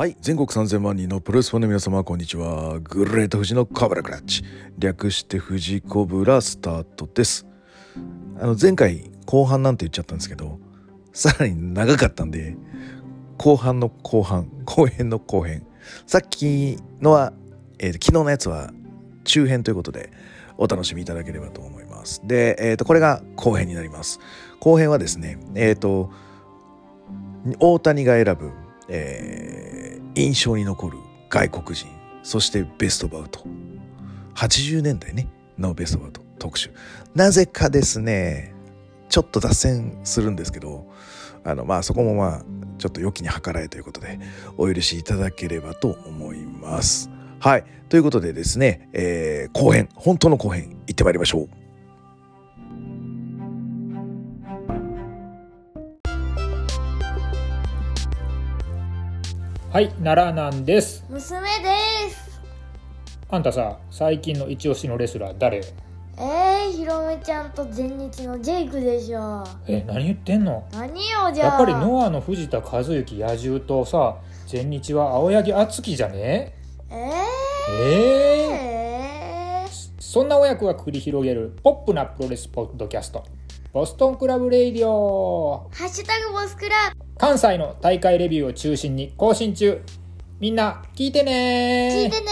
はい全国3000万人のプロレスファンの皆様こんにちは。グレート富士のコブラクラッチ。略して富士コブラスタートです。あの前回後半なんて言っちゃったんですけどさらに長かったんで後半の後半後編の後編。さっきのは、えー、昨日のやつは中編ということでお楽しみいただければと思います。で、えー、とこれが後編になります。後編はですねえっ、ー、と大谷が選ぶ、え、印象に残る外国人そしてベストバウト80年代ねのベストバウト特集なぜかですねちょっと脱線するんですけどあのまあそこもまあちょっと良きに計らえということでお許しいただければと思います。はいということでですね、えー、後編本当の後編行ってまいりましょう。はい奈良なんです。娘です。あんたさ最近の一押しのレスラー誰？えー、ひろめちゃんと全日のジェイクでしょ。え何言ってんの？何よじゃやっぱりノアの藤田和之野獣とさ全日は青柳亮生じゃね？えー、えー、えそんな親子が繰り広げるポップなプロレスポッドキャストボストンクラブレイディオ。ー、ハッシュタグボスクラ関西の大会レビューを中心に更新中。みんな聞いてね。聞いてね。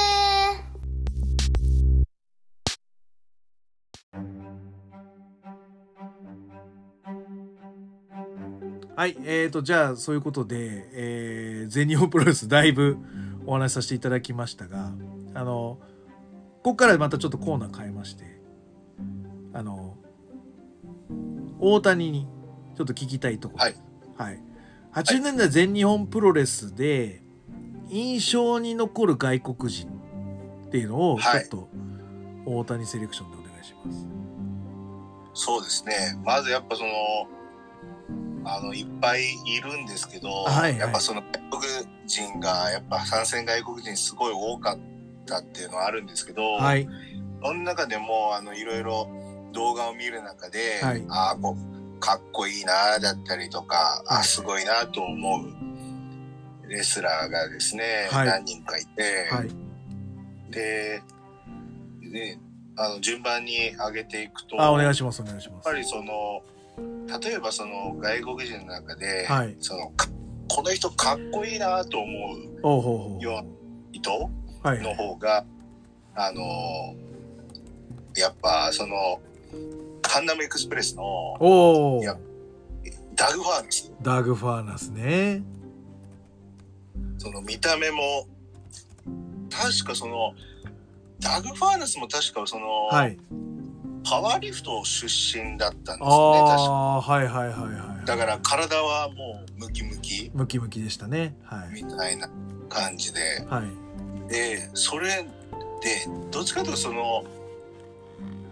はいえーとじゃあそういうことで、えー、全日本プロレスだいぶお話しさせていただきましたがあのここからまたちょっとコーナー変えましてあの大谷にちょっと聞きたいとこ。ろ、はい、はい、80年代全日本プロレスで印象に残る外国人っていうのをちょっと大谷セレクションでお願いします。そうですね。まずやっぱそのあのいっぱいいるんですけど、はいはい、やっぱその外国人がやっぱ参戦外国人すごい多かったっていうのはあるんですけど、はい、その中でもあのいろいろ動画を見る中で、はい、ああこうかっこいいなだったりとか、あすごいなと思うレスラーがですね、はい、何人かいて、はい、でであの順番に上げていくとあお願いしますお願いします。やっぱりその例えばその外国人の中で、はい、そのこの人かっこいいなと思うような人の方が、はい、あのやっぱそのカンナムエクスプレスのおダグ・ファーナス。ダグ・ファーナスね。その見た目も確かそのダグ・ファーナスも確かその、はい、パワーリフト出身だったんですよね確か。はいはいはいはい。だから体はもうムキムキ。ムキムキでしたね。はい。みたいな感じで、はい、でそれでどっちかというとその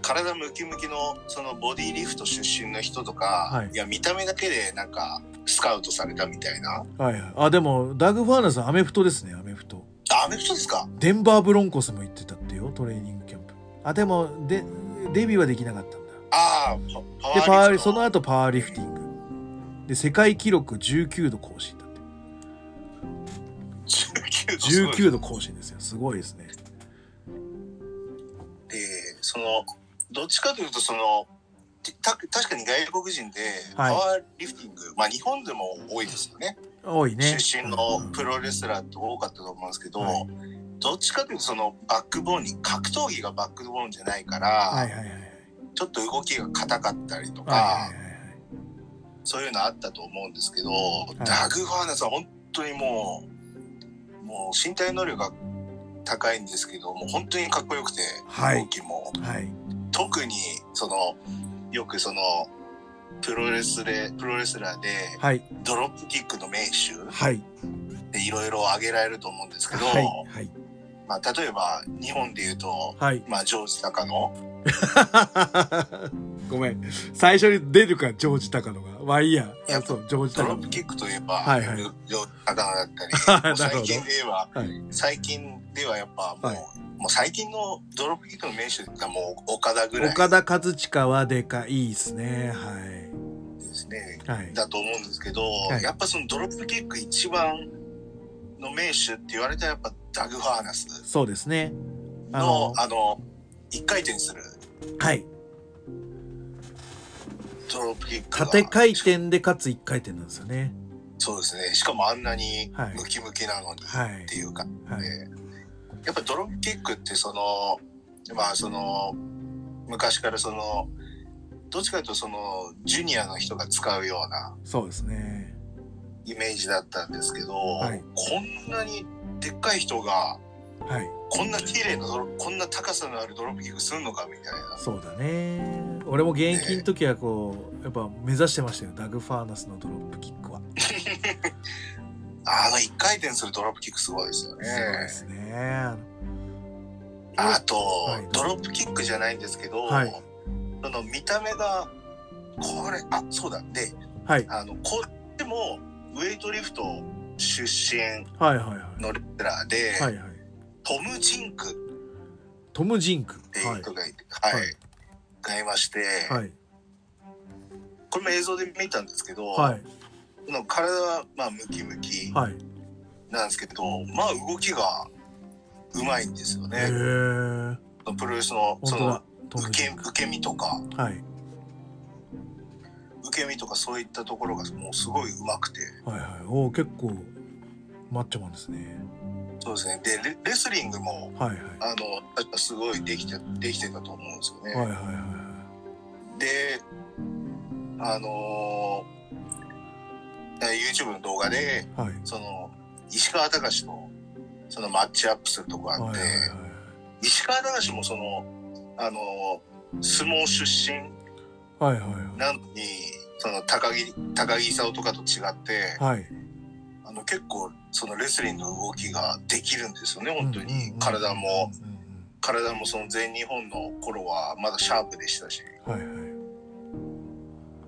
体ムキムキのそのボディリフト出身の人とか、はい、いや見た目だけでなんかスカウトされたみたいな。はいはい。あでもダグ・ファーナスアメフトですねアメフト。アメフトですか？デンバーブロンコスも行ってたってよトレーニングキャンプ。あでもでデビューはできなかったんだ。ああパでパワーその後パワーリフティング。で世界記録19度更新だって。19度 ,19 度更新ですよ。すごいですね。でそのどっちかというとそのた確かに外国人でパワーリフティング、はい、まあ日本でも多いですよね。多いね。出身のプロレスラーって多かったと思うんですけど、はい。どっちかというとそのバックボーンに格闘技がバックボーンじゃないから、はいはいはい、ちょっと動きが硬かったりとか、はいはいはい、そういうのあったと思うんですけど、ダグ・ファーナスは本当にもうもう身体能力が高いんですけどもう本当にかっこよくて、はい、動きも、はい、特にそのよくそのプロレスでプロレスラーで、はい、ドロップキックの名手、はい、でいろいろ挙げられると思うんですけど、はい。はい、まあ、例えば日本でいうと、はい、まあ、ジョージ・タカノごめん。最初に出るかジョージ・タカノが。まあいいや。やそうジョージ・タカノドロップキックといえば、はいはい、ジョージ・タカノだったり。最近で言えば、はい、最近ではやっぱもう,、はい、もう最近のドロップキックの名手がもう岡田ぐらい。岡田和親はでかいですね。はい。ですね、はい、だと思うんですけど、はい。やっぱそのドロップキック一番の名手って言われたらやっぱダグ・ファーナスそうですね。のあの一回転する。はい。ドロップキック縦回転でかつ一回転なんですよねそうですねしかもあんなにムキムキなのにっていうか、はい、はい、やっぱドロップキックってそのまあその昔からそのどっちかというとそのジュニアの人が使うようなそうですね。イメージだったんですけど、はい、こんなにでっかい人が、はい、こんな綺麗なこんな高さのあるドロップキックするのかみたいな。そうだね。俺も現役の時はこう、ね、やっぱ目指してましたよ。ダグ・ファーナスのドロップキックは。あの一回転するドロップキックすごいですよね。そうですねあと、はい、ドロップキックじゃないんですけど、はい、その見た目がこれあそうだ。で、はい、あのこっちもウェイトリフト出身のレスラーで、はいはい、トム・ジンク。トム・ジンク。っていう人がいて、はい。はい、がいまして、はい、これも映像で見たんですけど、はい、の体はまあムキムキなんですけど、まあ動きがうまいんですよね。プロレスのその受け受け身とか、はい、受け身とかそういったところがもうすごいうまくて。はいはい、お結構マッチョマンですね。そうですね。でレレスリングも、はいはい、あのすごいできてできてたと思うんですよね。はいはいはい、で、あのー、YouTube の動画で、はい、その石川隆のそのマッチアップするとこあって、はいはいはい、石川隆もそのあの相撲出身なのに、その高木高木勲とかと違って、はい、あの結構そのレスリングの動きができるんですよね本当に、体も、体もその全日本の頃はまだシャープでしたし、はいはい、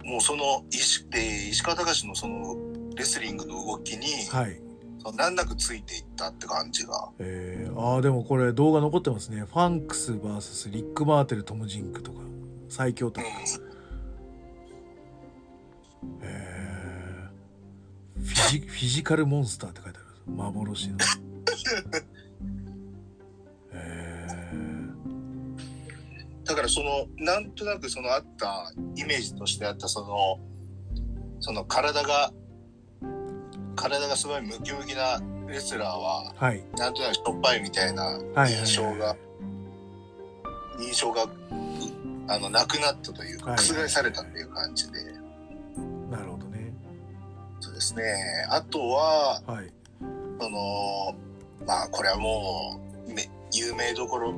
もうその石で石川隆のそのレスリングの動きに、はい難なくついていったって感じが。えー、ああでもこれ動画残ってますね。ファンクス VS リック・マーテル・トム・ジンクとか最強タッグ。うん、えー、フィジフィジカルモンスターって書いてある幻の。えー、だからそのなんとなくそのあったイメージとしてあったそのその体が体がすごいムキムキなレスラーは、はい、なんとなくしょっぱいみたいな印象が、印象があのなくなったというか、覆されたっていう感じで。なるほどね。そうですね。あとは、はい、そのまあこれはもう有名どころ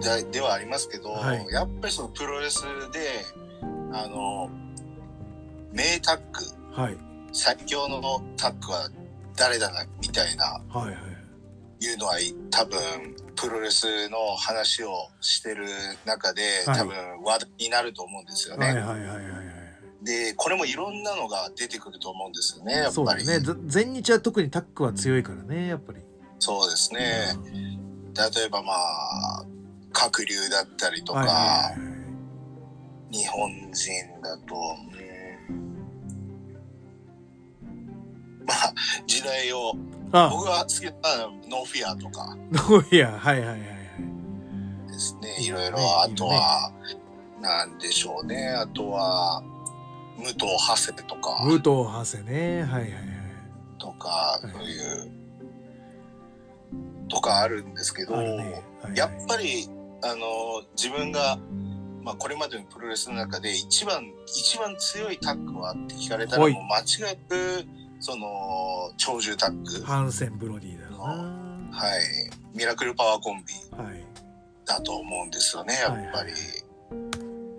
でではありますけど、はい、やっぱりそのプロレスであの名タッグ、はい、最強のタッグは誰だなみたいな、はいはい、いうのは多分プロレスの話をしてる中で、はい、多分話題になると思うんですよね。はいはいはいはい、でこれもいろんなのが出てくると思うんですよねやっぱり。ね全日は特にタッグは強いからねやっぱり。そうですね。例えばまあ鶴竜だったりとか、はいはいはい、日本人だとまあ、時代を、あ僕が好きなノーフィアとか。ノーフィア、はいはいはいはい。ですね、いろいろ、あとは、なんでしょうね、あとは、武藤馳とか。武藤馳ね、はいはいはい。とか、そういう、とかあるんですけど、ね。はいはい、やっぱり、あの、自分が、まあ、これまでのプロレスの中で一番、一番強いタッグはって聞かれたら、もう間違いなく、その長寿タッグ。ハンセン・ブロディだな。はい。ミラクルパワーコンビ。だと思うんですよね、はい、やっぱり、は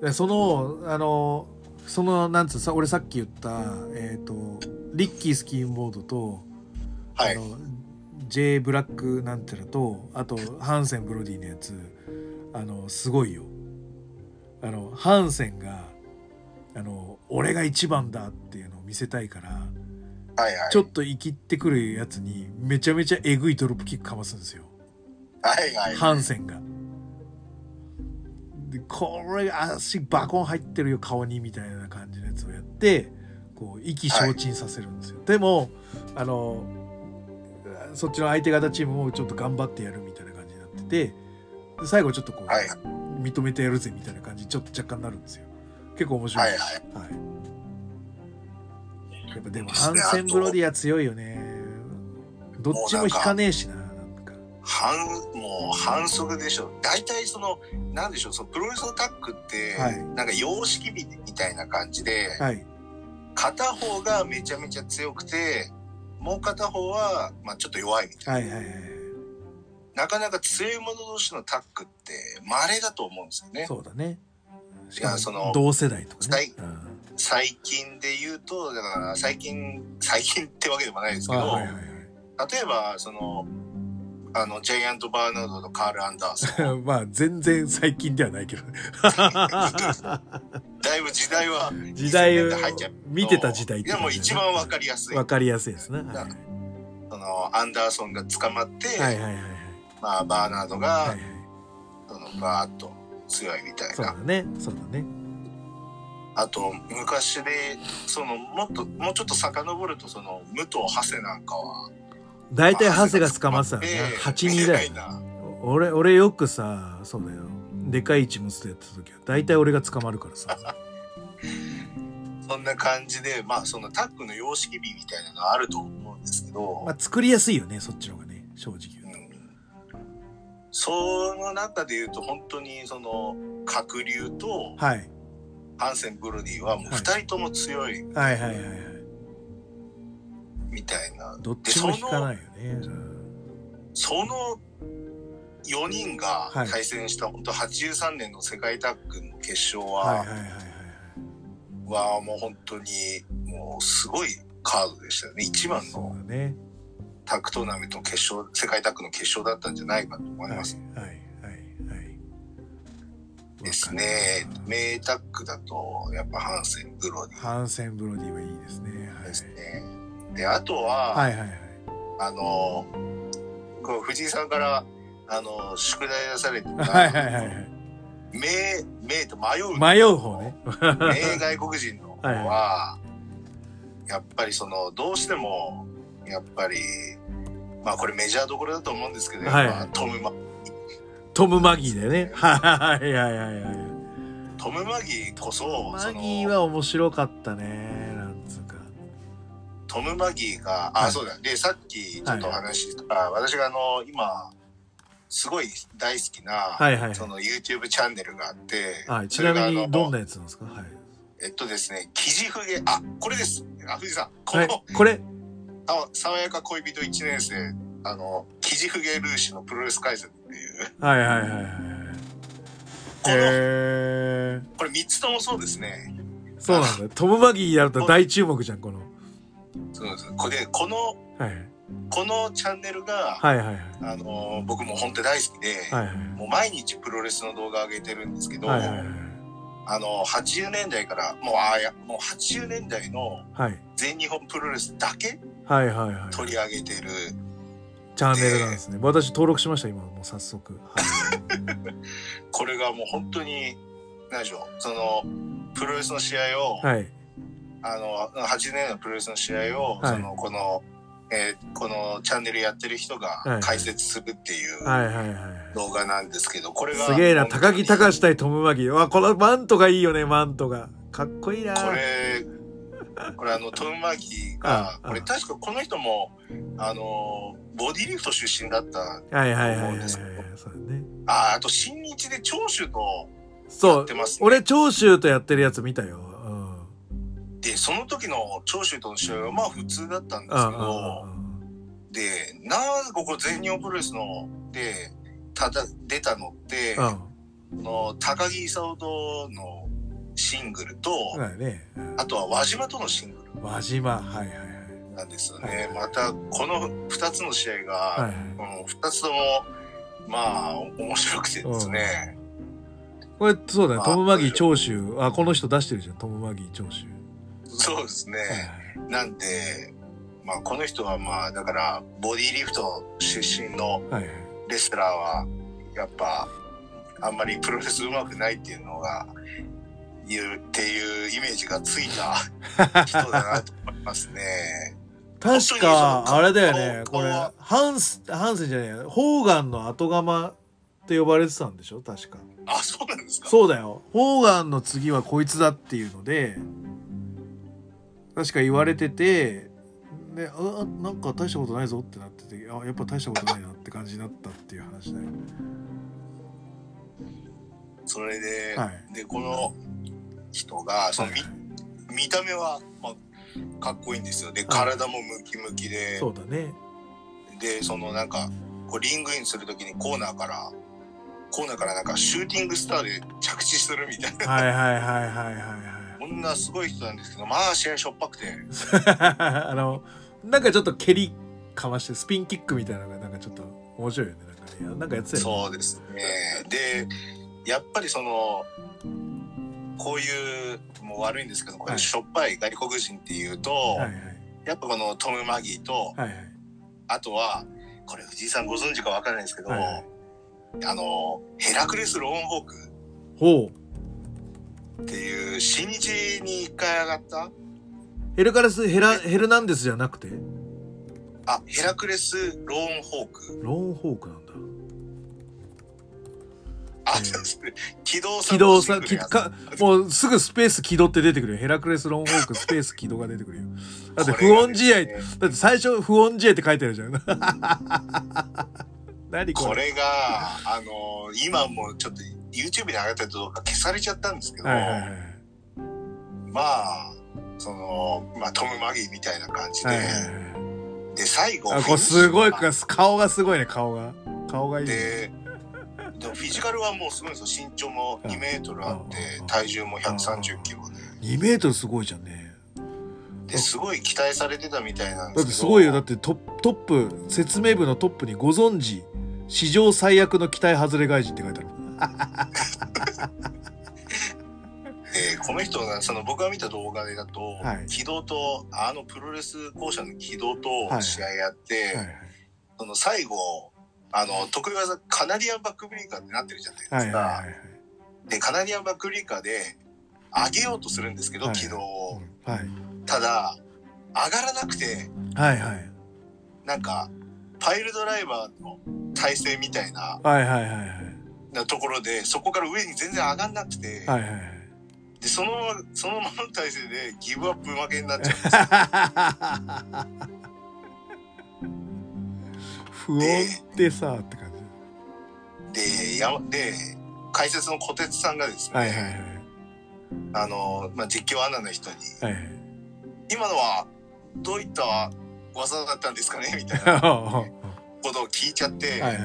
いはい、そのあのそのなんつうさ俺さっき言ったえっ、ー、とリッキースキーンボードと、はい、あの J ブラックなんてらとあとハンセン・ブロディのやつあのすごいよ。あのハンセンがあの俺が一番だっていうのを見せたいからはいはい、ちょっと生きってくるやつにめちゃめちゃえぐいドロップキックかますんですよ。はいはい、ハンセンが。でこれ足バコン入ってるよ顔にみたいな感じのやつをやってこう意気消沈させるんですよ。はい、でもあのそっちの相手方チームもちょっと頑張ってやるみたいな感じになってて最後ちょっとこう、はい、認めてやるぜみたいな感じちょっと若干なるんですよ。結構面白いです、はいはい、はい、やっぱでもハンセンブロディア強いよね。どっちも引かねえしな反もう反則でしょ。大体そのなんでしょうそのプロレスのタックって、はい、なんか様式美みたいな感じで、はい、片方がめちゃめちゃ強くてもう片方は、まあ、ちょっと弱いみたいな、はいはいはい、なかなか強い者同士のタックって稀だと思うんですよね。そうだね。いやその同世代とかね、最近で言うとだから最近最近ってわけでもないですけど、はいはいはい、例えばそのあの、ジャイアント・バーナードとカール・アンダーソン。まあ、全然最近ではないけど。だいぶ時代は、時代を見てた時代。でも一番わかりやすい。わかりやすいですね。はい、その、アンダーソンが捕まって、はいはいはい、まあ、バーナードが、はいはい、その、バーッと強いみたいな。そうだね。そうだね。あと、昔で、その、もっと、もうちょっと遡ると、その、武藤長谷なんかは、大体ハセが捕まってたらね。8人だよ俺俺よくさそうだよでかい一物でやった時は大体俺が捕まるからさ。そんな感じでまあそのタックの様式美みたいなのがあると思うんですけど、まあ、作りやすいよねそっちの方がね正直言うと、うん、その中で言うと本当にその角竜と、はい、ハンセン・ブロディはもう2人とも強い、はい、はいはいはいはいみたいな。どっちも引かないよね。その4人が対戦した、はい、本当83年の世界タッグの決勝は、はいはいはいはい、はもう本当にもうすごいカードでしたよね。一番のタッグトーナメントの決勝、世界タッグの決勝だったんじゃないかと思います。はい、はい、はい。ですね。名タッグだと、やっぱハンセン・ブロディ。ハンセン・ブロディはいいですね。はい、ですね。で、あとは、はいはいはい、あの、こう藤井さんから、あの、宿題出されてた、はいはいはい。名、名と迷う。迷う方ね。名外国人の方は、はい、やっぱりその、どうしても、やっぱり、まあこれメジャーどころだと思うんですけど、はい、トム・マ。トム・マギーだよね。はいはいはいはい。トム・マギーこそ、マギーは面白かったね。トム・マギーが、あ、はい、そうだ。で、さっきちょっとお話しした、はい、私があの、今、すごい大好きな、はいはい、その YouTube チャンネルがあって、はい、ちなみにどんなやつなんですか？はい。えっとですね、キジフゲ、あ、これです。あ、藤さん、この、はい、これ？あ、爽やか恋人1年生、あの、キジフゲルーシのプロレス解説っていう。はいはいはいはい。この、えー、これ3つともそうですね。そうなんだ。トム・マギーやると大注目じゃん、この。そうですこれこの、はい、このチャンネルが、はいはいはい、あの僕も本当大好きで、はいはい、もう毎日プロレスの動画上げてるんですけど、はいはいはい、あの80年代からもうあやもう80年代の全日本プロレスだけ取り上げてる、チャンネルなんですね私登録しました今もう早速、はい、これがもう本当に何でしょうそのプロレスの試合を、はいあの、8年のプロレスの試合を、はい、その、この、えー、このチャンネルやってる人が解説するっていう動画なんですけど、これが。すげえな、高木隆対トム・マギー。わ、このマントがいいよね、マントが。かっこいいな。これ、これあの、トム・マギーが、これ確かこの人も、あの、ボディリフト出身だったと思うんですけど。あ、あと新日で長州とやってます、ね、そう。俺長州とやってるやつ見たよ。で、その時の長州との試合はまあ普通だったんですけど、で、なぜここ全日本プロレスので、ただ出たのって、この高木勲とのシングルと、ね、あとは輪島とのシングル。輪島、はいはいはい。なんですよね。はい、また、この2つの試合が、はいはい、この2つとも、まあ、面白くてですね。これ、そうだね。トム・マギー長州。あ、この人出してるじゃん。トム・マギー長州。そうですね。なんで、まあ、この人はまあ、だから、ボディリフト出身のレスラーは、やっぱ、あんまりプロレスうまくないっていうのが、言うっていうイメージがついた 人だなと思いますね。確かあれだよね。これハンスハンセンじゃないホーガンの後釜って呼ばれてたんでしょ？確か。あそうなんですか。そうだよ。ホーガンの次はこいつだっていうので確か言われててであなんか大したことないぞってなっててあやっぱ大したことないなって感じになったっていう話だよ。それで、はい、でこの人がその見はい、見た目は、まあ、かっこいいんですよ。で体もムキムキで、そうだね。でそのなんかこうリングインするときにコーナーからコーナーからなんかシューティングスターで着地するみたいな。はいはいはいはいはいはい。こんなすごい人なんですけどまあ試合しょっぱくて。あのなんかちょっと蹴りかましてスピンキックみたいなのがなんかちょっと面白いよね。なんかねなんかやってたよね。そうですね。でやっぱりそのこういうもう悪いんですけどこれしょっぱい外国人っていうと、はいはい、やっぱこのトム・マギーと、はいはい、あとはこれ藤井さんご存知か分からないんですけど、はいはい、あのヘラクレス・ローンホークほう。っていう新日に一回上がったヘルカレスヘラヘルナンデスじゃなくて？あヘラクレス・ローンホーク。ローンホークなんだあ、えー、起動起動さきかもうすぐスペース起動って出てくるよ。ヘラクレス・ローンホークスペース起動が出てくるよ。だって不穏試合、ね、だって最初不穏試合って書いてあるじゃん。何これ？これがあの今もちょっと YouTube に上がった動画消されちゃったんですけど、はいはいはい、まあその、まあ、トム・マギーみたいな感じで、はいはいはい、で最後あこれすごい顔がすごいね顔が。顔がいい、ね、ででもフィジカルはもうすごいんですよ。身長も2メートルあって体重も130キロで。2メートルすごいじゃんね。ですごい期待されてたみたいなんですけど。だってすごいよ。だってトップ説明部のトップにご存知。史上最悪の期待外れ外人って書いてある。えー、この人がその僕が見た動画でだと、はい、軌道とあのプロレス校舎の軌道と試合やって、はいはいはい、その最後あの、得意技、カナディアンバックブリーカーってなってるじゃないですか。はいはいはい、で、カナディアンバックブリーカーで上げようとするんですけど、はい、軌道を、はい。ただ、上がらなくて、はいはい。なんか、パイルドライバーの体勢みたいな、はいはいはいはい。なところで、そこから上に全然上がんなくて、はいはいはい。で、そのまま、そのままの体勢でギブアップ負けになっちゃうんですよ。不穏ってさって感じでやで解説の小鉄さんがですね、はいはいはい、あの、まあ、実況アナの人に、はいはい、今のはどういった技だったんですかね？みたいな。ことを聞いちゃって、はいはい、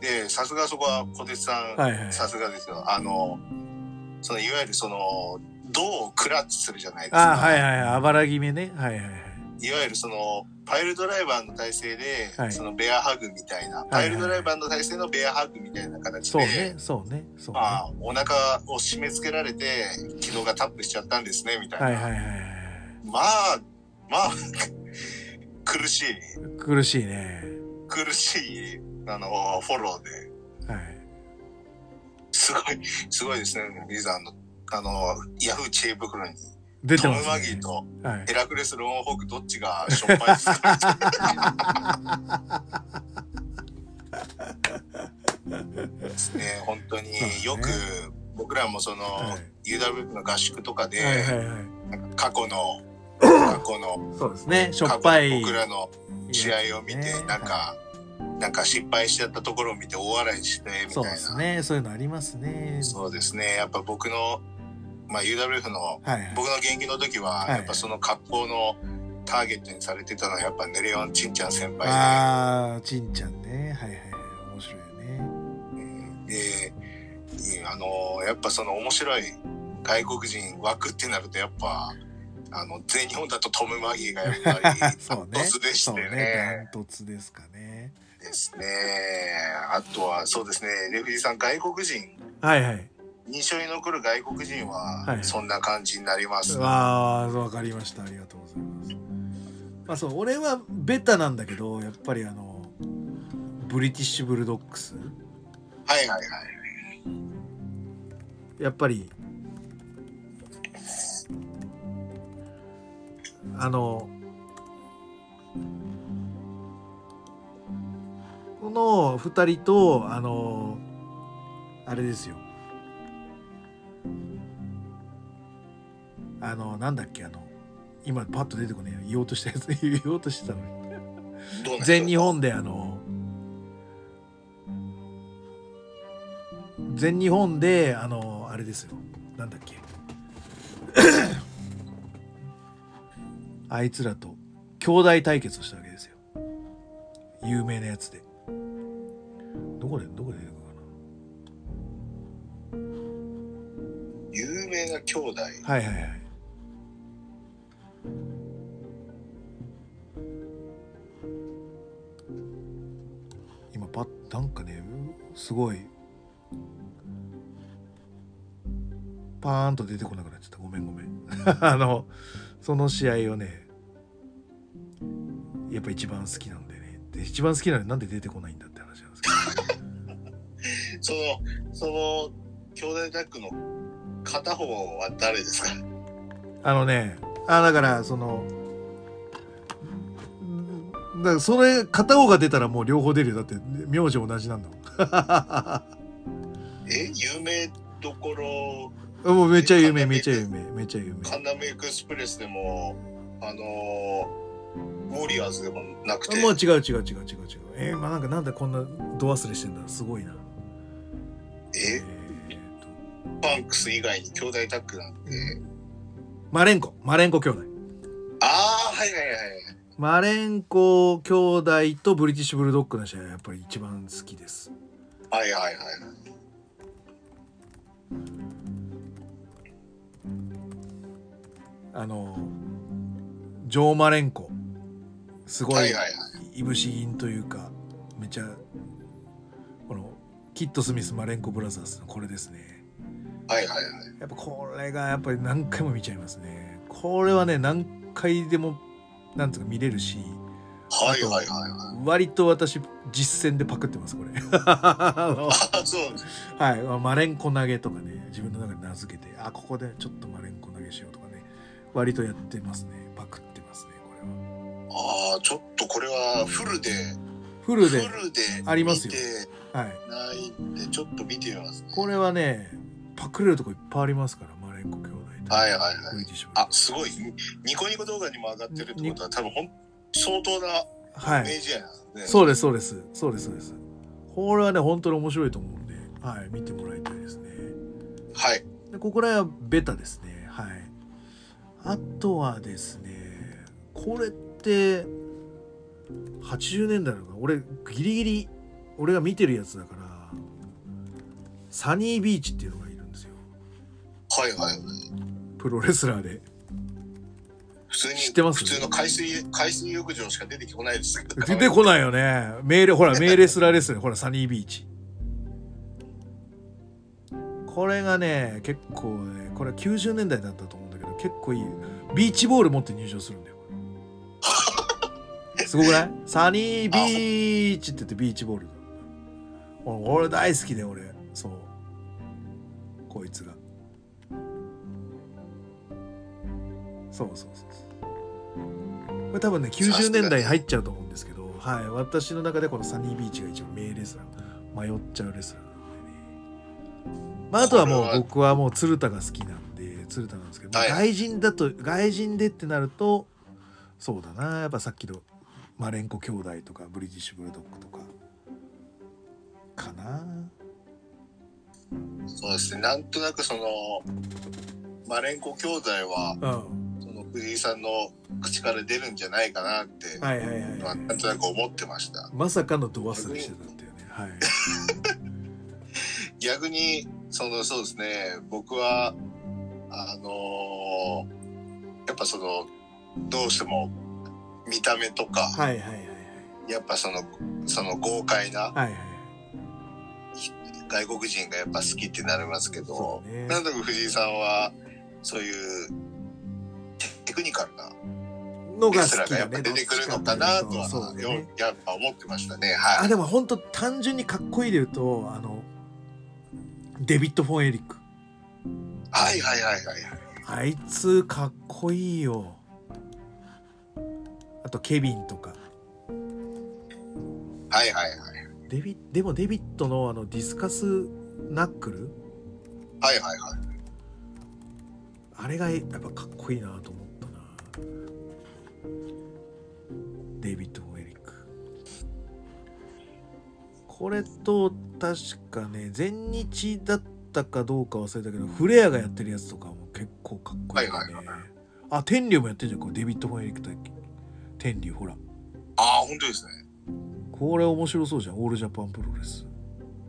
でさすがそこは小鉄さん、はいはい、さすがですよ。あのそのいわゆるその銅をクラッチするじゃないですか。あはいはいあばら決めね。はいはいはいいわゆるそのパイルドライバーの体勢で、はい、そのベアハグみたいな、パイルドライバーの体勢のベアハグみたいな形で、そうね、そうね、そう、ね、まあ、お腹を締め付けられて、軌道がタップしちゃったんですね、みたいな。はいはいはい。まあ、まあ 苦しい。苦しいね。苦しい、あの、フォローで。はい。すごい、すごいですね、リザーの、あの、ヤフー知恵袋に出てます、ね、トム・マギーとヘラクレス・ローンホークどっちがしょっぱいですか？ですね本当に。よく、僕らもその、はい、UWF の合宿とかで、はいはいはい、過去の過去のそうですね。しょっぱい。僕らの試合を見て、ね、なんか、はい、なんか失敗しちゃったところを見て大笑いしてみたいな。そうですね。そういうのありますね。そうですね。やっぱ僕のまあ、UWF の、僕の現役の時は、やっぱその格好のターゲットにされてたのはやっぱネレオンちんちゃん先輩で。ああ、ちんちゃんね。はいはい。面白いね。うん、で、あのやっぱその面白い外国人枠ってなるとやっぱ、あの、全日本だとトム・マギーがやっぱり、ダントツでしてね。ねダントツですかね。ですね。あとは、そうですね、レフリーさん、外国人。はいはい。印象に残る外国人はそんな感じになります、ね、はい、ああ分かりました。ありがとうございます。まあそう俺はベタなんだけどやっぱりあのブリティッシュブルドックス。はいはいはいやっぱりあのこの2人とあのあれですよ。あのなんだっけあの今パッと出てこねえ言おうとしたやつ。言おうとしてたのに。全日本であの全日本であのあれですよ。なんだっけ。あいつらと兄弟対決をしたわけですよ。有名なやつで。どこでどこで有名な兄弟。はいはいはい。今パッなんかねすごい。パーンと出てこなくなっちゃった。ごめんごめん。あのその試合をねやっぱ一番好きなんでね。で一番好きなのになんで出てこないんだって話なんですけど。そのその兄弟タッグの片方は誰ですか？あのねあだからそのだからそれ片方が出たらもう両方出るよだって名字同じなんだもんえ有名どころ？もうめっちゃ有名、めっちゃ有名、めっちゃ有名。カンナムエクスプレスでも、あのー、ウォリアーズでもなくて。もう違う違う違う違う違う。えー、まあなんかなんでこんな度忘れしてんだすごいな。え？えー、パンクス以外に兄弟タッグなんて。マレンコ、マレンコ兄弟。ああ、はいはいはい。マレンコ兄弟とブリティッシュブルドッグの試合はやっぱり一番好きです。はいはいはい。あのジョー・マレンコすごいいぶし銀というかめちゃこのキッド・スミス・マレンコ・ブラザーズのこれですねはいはいはい。やっぱこれがやっぱり何回も見ちゃいますね。これはね何回でもなんつうか見れるしはいはいはいはい。割と私実践でパクってますこれ。そうですはい。マレンコ投げとかね自分の中で名付けてあここでちょっとマレンコ投げしようとか割とやってますね。パクってますねこれは。ああちょっとこれはフルでフルでフルでありますよ。はい。ないんでちょっと見てみます、ね、これはねパクれるとこいっぱいありますからマレンコ兄弟はいはいはい。あすごい。ニコニコ動画にも上がってるってことは多分ほん相当なはい、そうですそうです。そうですそうです。これはね本当に面白いと思うんではい見てもらいたいですね。はい。でここら辺はベタですね。はい。あとはですねこれって80年代のか俺ギリギリ俺が見てるやつだからサニービーチっていうのがはいはい。プロレスラーで。普通に知ってます？普通の海水海水浴場しか出てこないですけど。出てこないよね。メールほらメーレスラーですね。ほらサニービーチ。これがね結構ねこれは90年代だったと思う結構いい。ビーチボール持って入場するんだよ。すごくない？サニービーチって言ってビーチボール俺大好きで俺。そう。こいつがそうそうそうこれ多分ね90年代に入っちゃうと思うんですけど、はい、私の中でこのサニービーチが一番名レスラー迷っちゃうレスラーなんでね、まあ、あとはもう僕はもう鶴田が好きなん鶴田なんですけど、はい、外人だと外人でってなるとそうだな。やっぱさっきのマレンコ兄弟とかブリティッシュブルドッグとか。かな。そうですね。なんとなくそのマレンコ兄弟は、うん、藤井さんの口から出るんじゃないかなって、はいはいはい、はい、なんとなく思ってました。まさかのド忘れしてたっていうね。はい。逆にそのそうですね。僕はあのー、やっぱそのどうしても見た目とか、はいはいはいはい、やっぱそのその豪快な、はいはい、外国人がやっぱ好きってなりますけど、ね、なんとなく藤井さんはそういうテクニカルなのが好きだ、ね、出てくるのかなとは、ね、やっぱ思ってましたね。はい、あでも本当単純にかっこいいで言うとあのデビッド・フォン・エリック。はいはいはいはいあいつかっこいいよ。あとケビンとか。はいはいはいデビでもデビットのあのディスカスナックル？はいはいはい。あれがやっぱかっこいいなと思ったなデイビッド・エリック。これと確かね全日だったかどうか忘れたけどフレアがやってるやつとかも結構かっこいいね、はいはいはい、あ天竜もやってるじゃんこれ。デビッド・フォン・エリック対天竜ほら。ああ本当ですね。これ面白そうじゃん。オールジャパンプロレス。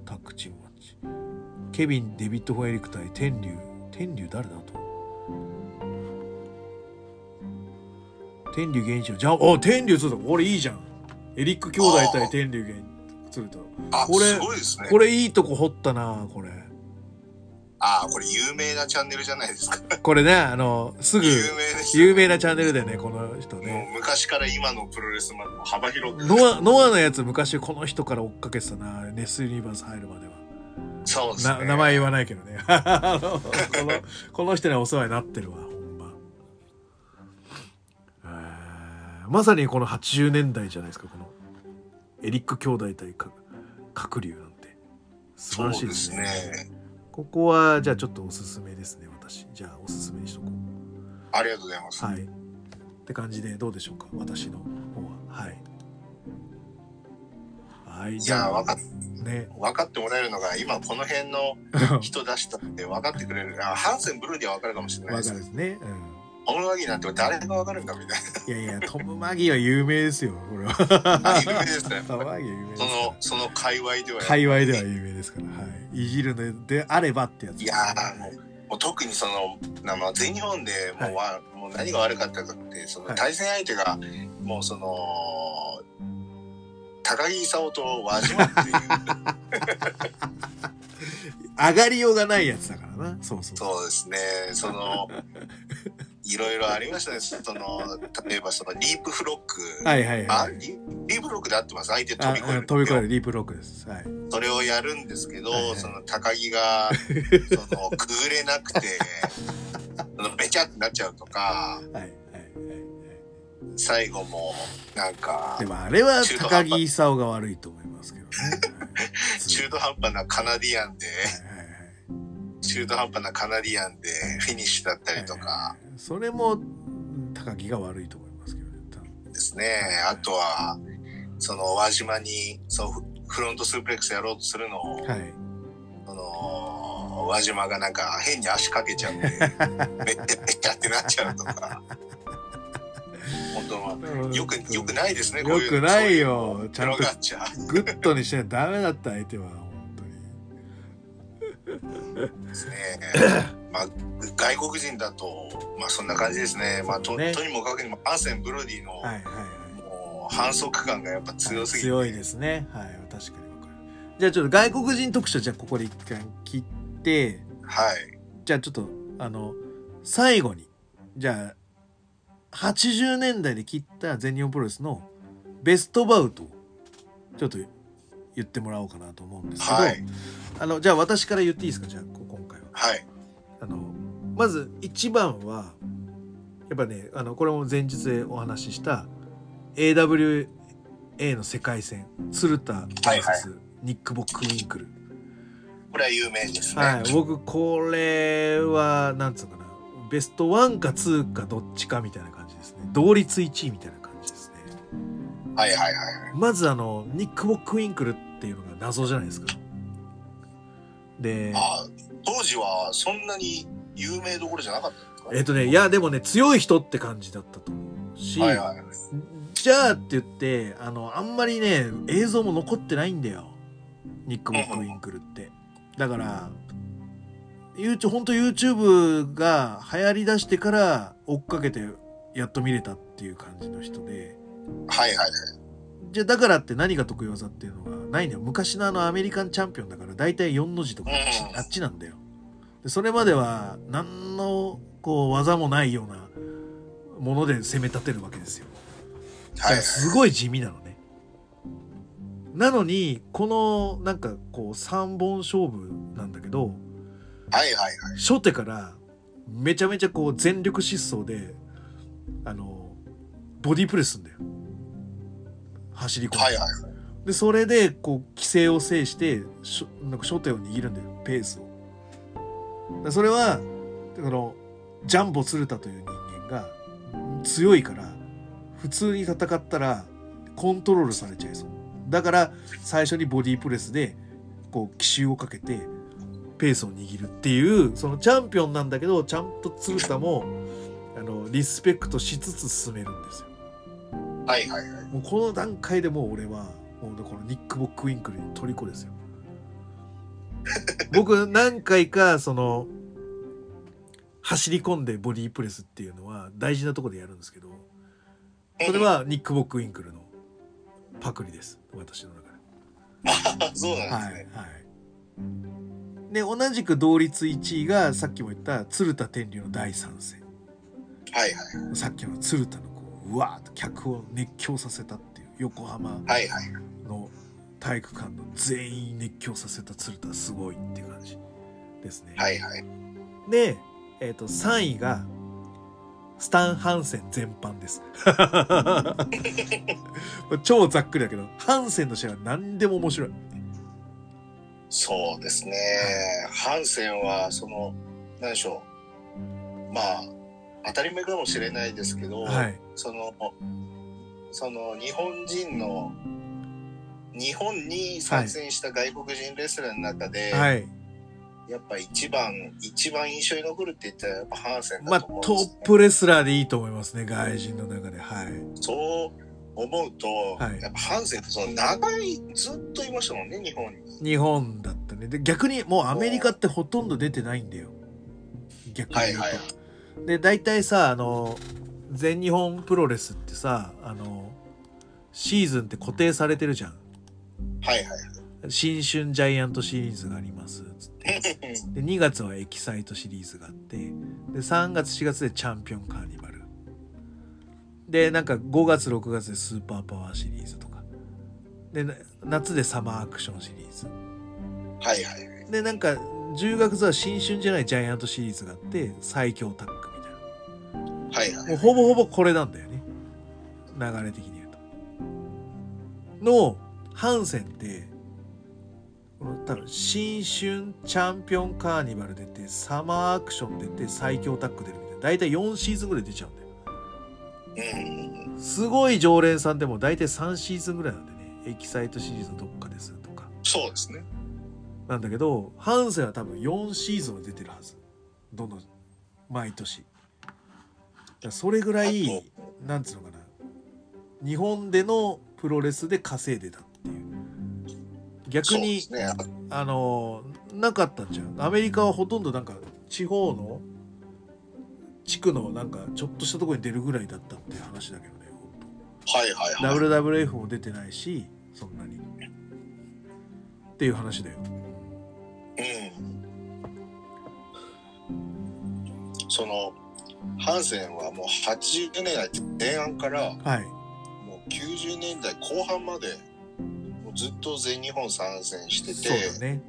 タッグチームマッチ。ケビン・デビッド・フエリック対天竜。天竜誰だ？と天竜源一郎じゃあお天竜鶴田これいいじゃん。エリック兄弟対天竜源鶴田これすごいですね。これいいとこ掘ったなこれ。ああこれ有名なチャンネルじゃないですか。これねあのすぐ有名ね、有名なチャンネルだよねこの人ね。昔から今のプロレスまでも幅広く。ノアノアのやつ昔この人から追っかけてたなネスユニバース入るまでは。そうですね。名前言わないけどね。このこの人にはお世話になってるわまさにこの80年代じゃないですかこのエリック兄弟対角竜なんて。素晴らしいですね、ね、ここはじゃあちょっとおすすめですね私。じゃあおすすめにしとこう。ありがとうございます。はい。って感じでどうでしょうか私の方は。はい。はいじゃあ分かっ,、ね、分かってもらえるのが今この辺の人出したって分かってくれる。あハンセンブルーディは分かるかもしれないです。分かるですね。うんトム・マギーなんて誰がわかるんだみたいな。いやいや、トム・マギーは有名ですよ、これは。有名ですね。トム・マギー有名その、その界隈では。界隈では有名ですから、はい。いじるのであればってやつ、いやもう、もう特にその、あ、全日本でもう,、はい、もう何が悪かったかって、その対戦相手が、もうその、高木勲と輪島っていう。上がりようがないやつだからな。そうそう。そうですね。その、いろいろありましたね。その、例えばそのリープフロック。はいはいはい。あリリープフロックで合ってます？相手飛び越える。飛び越えるリープフロックです。はい。それをやるんですけど、はいはい、その高木が、その、くぐれなくて、その、べちゃってなっちゃうとか、はいはいはい。最後も、なんか。でもあれは高木勲が悪いと思いますけどね。中途半端なカナディアンで、はい中途半端なカナディアンでフィニッシュだったりとか。それも高木が悪いと思いますけどね。ですね。あとは、その輪島にそうフロントスープレックスやろうとするのを、はい、その輪島がなんか変に足かけちゃって、めっちゃめっちゃってなっちゃうとか。本当はよくよくないですね。よくないよ。ちゃんとグッドにしないとダメだった相手は。ですね。まあ、外国人だと、まあそんな感じですね。まあと、ね、とにもかくにもハンセン・ブロディの、はいはいはい、もう反則感がやっぱ強すぎて、はい、強いですね。はい、確かにわかる。じゃあちょっと外国人特集じゃあここで一回切って、はい。じゃあちょっと、あの、最後に、じゃあ、80年代で切った全日本プロレスのベストバウトをちょっと言ってもらおうかなと思うんですけど、はい、あのじゃあ私から言っていいですかじゃあ今回は。はい、あのまず1番はやっぱねあのこれも前日でお話しした AWA の世界戦鶴田 VS、ニック・ボック・ウィンクル。これは有名ですね。はい、僕これはなんつうかなベスト1か2かどっちかみたいな感じですね同率1位みたいな。はいはいはい。まずあのニック・ボック・ウィンクルっていうのが謎じゃないですか。で当時はそんなに有名どころじゃなかったえっ、とねいやでもね強い人って感じだったと思うし、はいはい、じゃあって言ってあのあんまりね映像も残ってないんだよニック・ボック・ウィンクルって。だから YouTube 本当 YouTube が流行りだしてから追っかけてやっと見れたっていう感じの人で。はいはい。じゃあだからって何が得意技っていうのがないんだよ。昔のあのアメリカンチャンピオンだから大体4の字とかあっちなんだよ。でそれまでは何のこう技もないようなもので攻め立てるわけですよ。だからすごい地味なのね。なのにこのなんかこう3本勝負なんだけどはいはいはい。初手からめちゃめちゃこう全力疾走であのボディープレスすんだよ。走り込んで、はいはい。でそれでこう規制を制してしなんか初手を握るんだよ。ペースを。それはだからジャンボ鶴田という人間が強いから普通に戦ったらコントロールされちゃいそう。だから最初にボディープレスでこう奇襲をかけてペースを握るっていうそのチャンピオンなんだけどちゃんと鶴田もあのリスペクトしつつ進めるんですよ。はいはいはい。もうこの段階でもう俺はもうこのニック・ボック・ウィンクルに虜ですよ。僕何回かその走り込んでボディープレスっていうのは大事なとこでやるんですけどそれはニック・ボック・ウィンクルのパクリです私の中で。そうなんですね。はい、はいで同じく同率1位がさっきも言った鶴田天竜の第3戦。はいはい、さっきの鶴田のこううわーっと客を熱狂させたっていう横浜の体育館の全員熱狂させた鶴田すごいっていう感じですね。はいはい、で、えー、と3位がスタン・ハンセン全般です。超ざっくりだけど、ハンセンの試合は何でも面白い。そうですね。ハンセンは、その、何でしょう。まあ、当たり前かもしれないですけど、はい、その、その日本人の、日本に参戦した外国人レスラーの中で、はい、やっぱ一番、一番印象に残るって言ったらやっぱハンセンだと思うんです、ね、まあトップレスラーでいいと思いますね、外人の中で。はい。そう思うと、はい、やっぱハンセンってその長い、ずっといましたもんね、日本に。日本だったね。で、逆にもうアメリカってほとんど出てないんだよ。逆に言うと。はいはい、で、大体さ、あの、全日本プロレスってさ、あの、シーズンって固定されてるじゃん。はいはい。新春ジャイアントシリーズがありますつって。で2月はエキサイトシリーズがあってで3月4月でチャンピオンカーニバル。でなんか5月6月でスーパーパワーシリーズとか。で夏でサマーアクションシリーズ。はいはいでなんか10月は新春じゃないジャイアントシリーズがあって最強タッグはいはいもうほぼほぼこれなんだよね。流れ的に言うと。のハンセンってこの多分新春チャンピオンカーニバル出てサマーアクション出て最強タッグ出るみたいな。大体4シーズンぐらい出ちゃうんだよ。すごい常連さんでも大体3シーズンぐらいなんでね。エキサイトシリーズどっかですとか。そうですね。なんだけどハンセンは多分4シーズンは出てるはず。どの毎年それぐらいなんつうのかな。日本でのプロレスで稼いでたっていう。逆に、ね、あのなかったんじゃん。アメリカはほとんどなんか地方の地区のなんかちょっとしたところに出るぐらいだったっていう話だけどね。はいはいはい。WWF も出てないしそんなに。っていう話だよ。うん。そのハンセンはもう80年代前半から、はい、もう90年代後半までずっと全日本参戦してて、そうだね。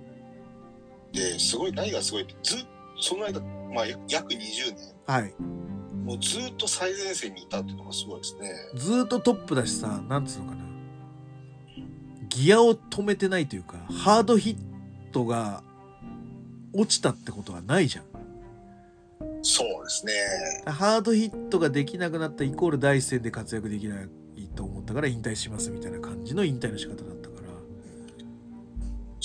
で、すごい、何がすごいって、ずっその間、まあ、約20年。はい。もうずっと最前線にいたっていうのがすごいですね。ずっとトップだしさ、なんつうのかな。ギアを止めてないというか、ハードヒットが落ちたってことはないじゃん。そうですね。ハードヒットができなくなったイコール第一線で活躍できないと思ったから引退しますみたいな感じの引退の仕方だった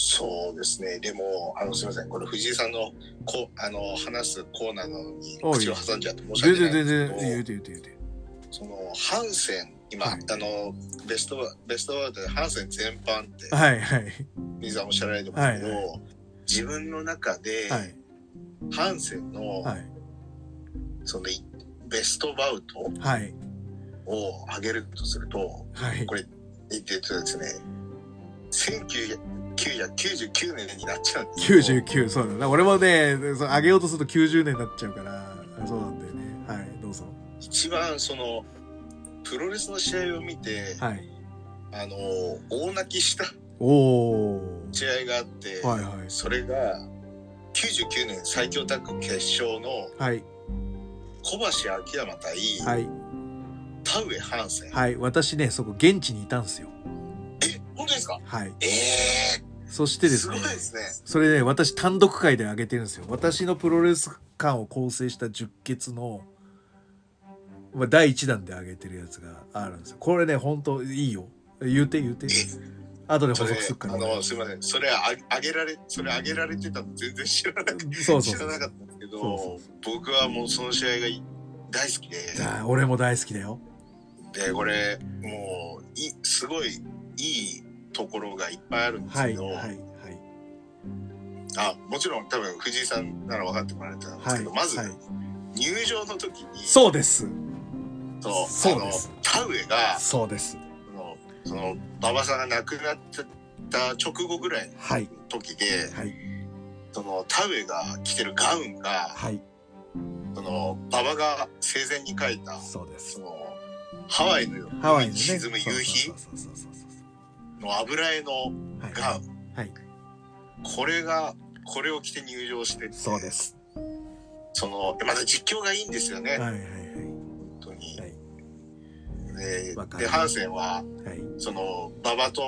そうですね。でも、あの、すみません。これ、藤井さんの、こあの、話すコーナーなのに、口を挟んじゃって申し訳ないですけど。言うて言うて言うて。その、ハンセン、今、はい、あの、ベスト、ベストワードでハンセン全般って、はいはい。水さんおっしゃられてますけど、はいはい、自分の中で、はい、ハンセンの、はい、その、ベストバウトを上げるとすると、はい、これ、言ってるとですね、1900、1999年になっちゃうんですよ。99、そうだな。俺もね、上げようとすると90年になっちゃうから、そうなんだよね。はい、どうぞ。一番その、プロレスの試合を見て、はい、あの、大泣きした試合があって、はいはい、それが、99年最強タッグ決勝の、はい、小橋秋山対、はい、田上ハンセン。はい、私ね、そこ現地にいたんですよ。え本当ですか？はいええー、そしてですねすごいですねそれね私単独会で上げてるんですよ私のプロレス館を構成した十傑のまあ、第1弾で上げてるやつがあるんですよ。これね、本当いいよ。言うて言うて。後で補足するから、ね、あの、すみません。それああげられ、それあげられてたの全然知らなかった。知らなかったんですけど僕はもうその試合が大好きで。俺も大好きだよ。で、これ、もう、い、すごいいいところがいっぱいあるんですけど、はい、はい、はい。あ、もちろん多分藤井さんなら分かってもらえたんですけど、はい、まず、はい、入場の時に。そうです。そうそうです田植えがそうですその馬場さんが亡くなった直後ぐらいの時で、はい、その田植えが着てるガウンが、はい、その馬場が生前に描いたそうです。そのハワイのハワイに沈む夕日の油絵のガウン、はい、これがこれを着て入場しててそうです。そのまた実況がいいんですよね。はいはいででハンセンは、はい、その馬場と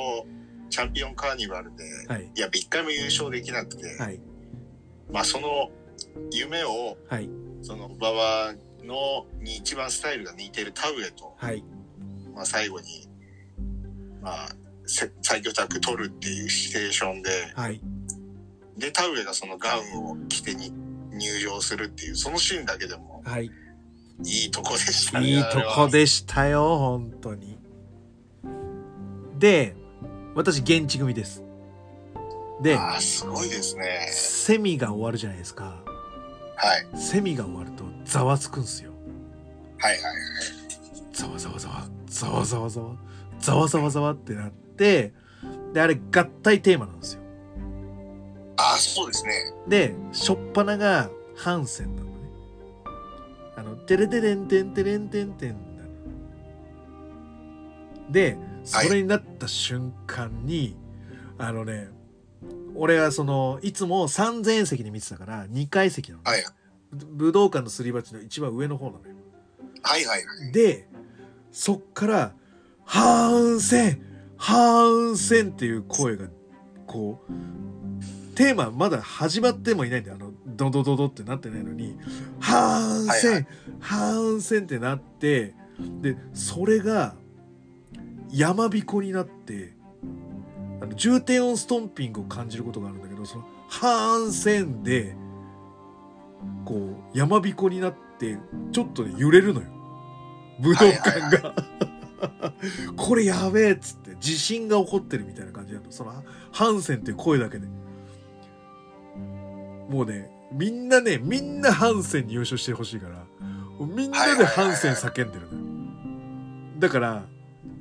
チャンピオンカーニバルで、はい、いや一回も優勝できなくて、はい、まあその夢を、はい、その馬場のに一番スタイルが似てるタウエと、はい、まあ最後にまあ最強タッグ取るっていうシチュエーションで、はい、でタウエがそのガウンを着てに入場するっていうそのシーンだけでも、はいいいとこでしたね。いいとこでしたよ、本当に。で、私、現地組です。で、あすごいですね。セミが終わるじゃないですか。はい。セミが終わると、ざわつくんすよ。はいはいはい。ざわざわざわ、ざわざわざわ、ざわざわざわってなって、で、あれ、合体テーマなんですよ。あそうですね。で、しょっぱながハンセンなの。テレテレンテンテレンテンテンで、それになった瞬間に、はい、あのね、俺はその、いつも3000円席で見てたから、2階席なの。はい。武道館のすり鉢の一番上の方なのよ。はいはいはい。で、そっから、反戦反戦っていう声が、こう、テーマまだ始まってもいないんだよ。あの、ドドドドってなってないのに、反戦、はいはい、反戦ってなって、で、それが、山彦になって、あの重低音ストンピングを感じることがあるんだけど、その、反戦で、こう、山彦になって、ちょっとね、揺れるのよ。武道館が、はいはいはい。これやべえっつって、地震が起こってるみたいな感じだと、その、反戦っていう声だけで。もうね、みんなね、みんなハンセンに優勝してほしいから、みんなでハンセン叫んでるのよ。だから、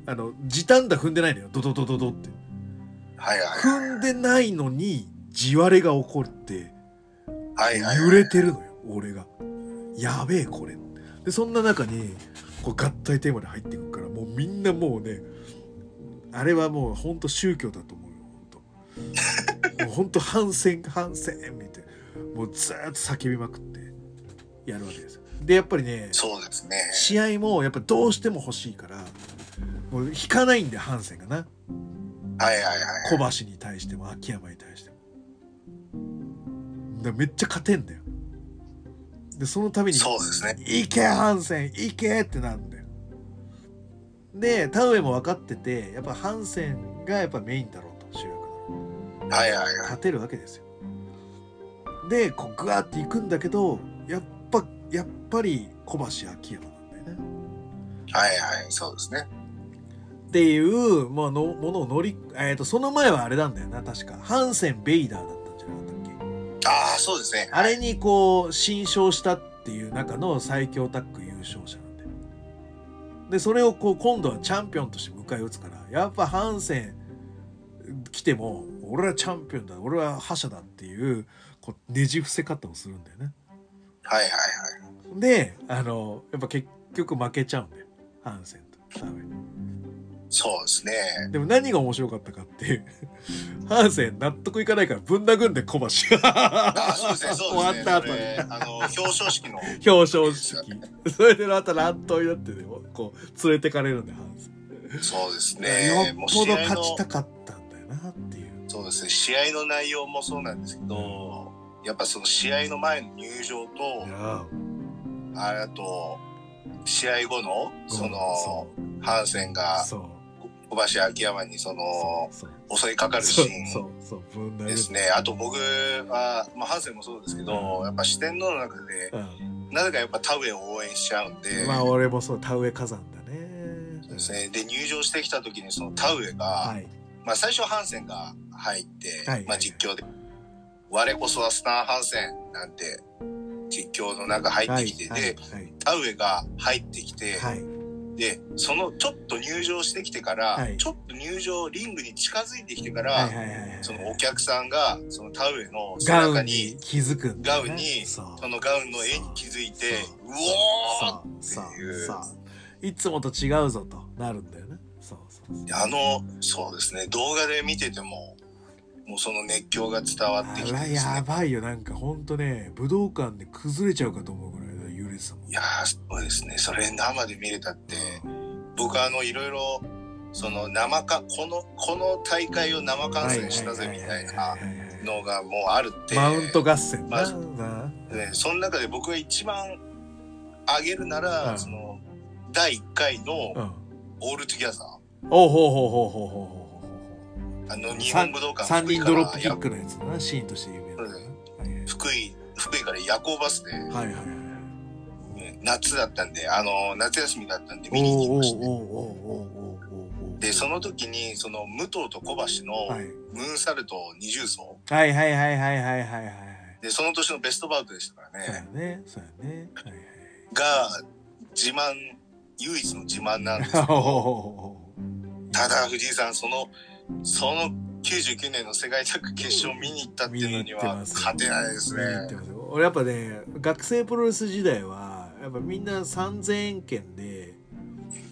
あの、時短だ踏んでないのよ。ドドドドドって。はいはい、踏んでないのに、地割れが起こって、はいはい、揺れてるのよ、俺が。やべえ、これ。で、そんな中に、こう合体テーマで入っていくから、もうみんなもうね、あれはもう本当宗教だと思うよ、本当。もう本当反戦、反戦みたいな。もうずっと叫びまくってやるわけですよ。でやっぱりねそうですね試合もやっぱどうしても欲しいからもう引かないんでハンセンがな。はいはいはい。小橋に対しても秋山に対しても。だめっちゃ勝てんだよ。でそのために「そうですね、行けハンセン行け!」ってなるんだよ。で田植えも分かっててやっぱハンセンがやっぱメインだろうと主役はいはいはい。勝てるわけですよ。でこうグワーっていくんだけどやっぱやっぱり小橋秋山なんだよね。はいはいそうですね。っていう、まあ、のものを乗り、えーと、その前はあれなんだよな確かハンセン・ベイダーだったんじゃなかったっけ？ああそうですね。あれにこう新勝したっていう中の最強タッグ優勝者なんだよ。でそれをこう今度はチャンピオンとして迎え撃つからやっぱハンセン来ても俺はチャンピオンだ俺は覇者だっていうこうねじ伏せ方をするんだよね。はいはいはい。であのやっぱ結局負けちゃうんだよハンセンとダメ。そうですね。でも何が面白かったかって ハンセン納得いかないからぶん殴んで小橋があそうですねそうですね終わった後にあの表彰式の表彰式それでまた乱闘になってねこう連れてかれるんでハンセンそうですね。よっぽど勝ちたかったんだよなっていう。そうですね。試合の内容もそうなんですけど、やっぱその試合の前の入場と、あと、試合後の、その、ハンセンが、小橋秋山にその、襲いかかるシーンです。ね。あと僕は、まあ、ハンセンもそうですけど、やっぱ四天王の中で、なぜかやっぱ田植えを応援しちゃうんで。まあ俺もそう、田植え火山だね。そうですね。で、入場してきた時にその田植えが、はい、まあ最初ハンセンが入って、はい、まあ実況で、我こそはスタン・ハンセンなんて実況の中入ってきて、はい、で、田植えが入ってきて、で、そのちょっと入場してきてから、ちょっと入場、リングに近づいてきてから、そのお客さんが、その田植えの背中に、気づく、ガウンに、そのガウンの絵に気づいて、う。おーっていう。いつもと違うぞとなるんだよね。そうそうあの、そうですね、動画で見てても、もうその熱狂が伝わってきて、ね、やばいよ、なんかほんとね、武道館で崩れちゃうかと思うぐらい。揺れてたも。んいやそうですね。それ生で見れたって僕あのいろいろその生かこのこの大会を生観戦したぜみたいなのがもうあるって。マウント合戦まあね、その中で僕が一番あげるなら、うん、その第1回の「オールトゥギャザー」ほうほうほうほうほうほうあの日本武道館3人ドロップキックのやつなシーンとして有名な、福井福井から夜行バスで、はいはいはい夏だったんで、あの、夏休みだったんで見に行きまして。で、その時に、その、武藤と小橋の、ムーンサルト二重奏。はいはいはいはいはいはいはい。で、その年のベストバウトでしたからね。そうやね。そうやね。はいはい。が、自慢、唯一の自慢なんですけど、ただ藤井さん、その、その99年の世界タッグ決勝見に行ったっていうのには勝てないですね。俺やっぱね、学生プロレス時代は、やっぱみんな3000円券で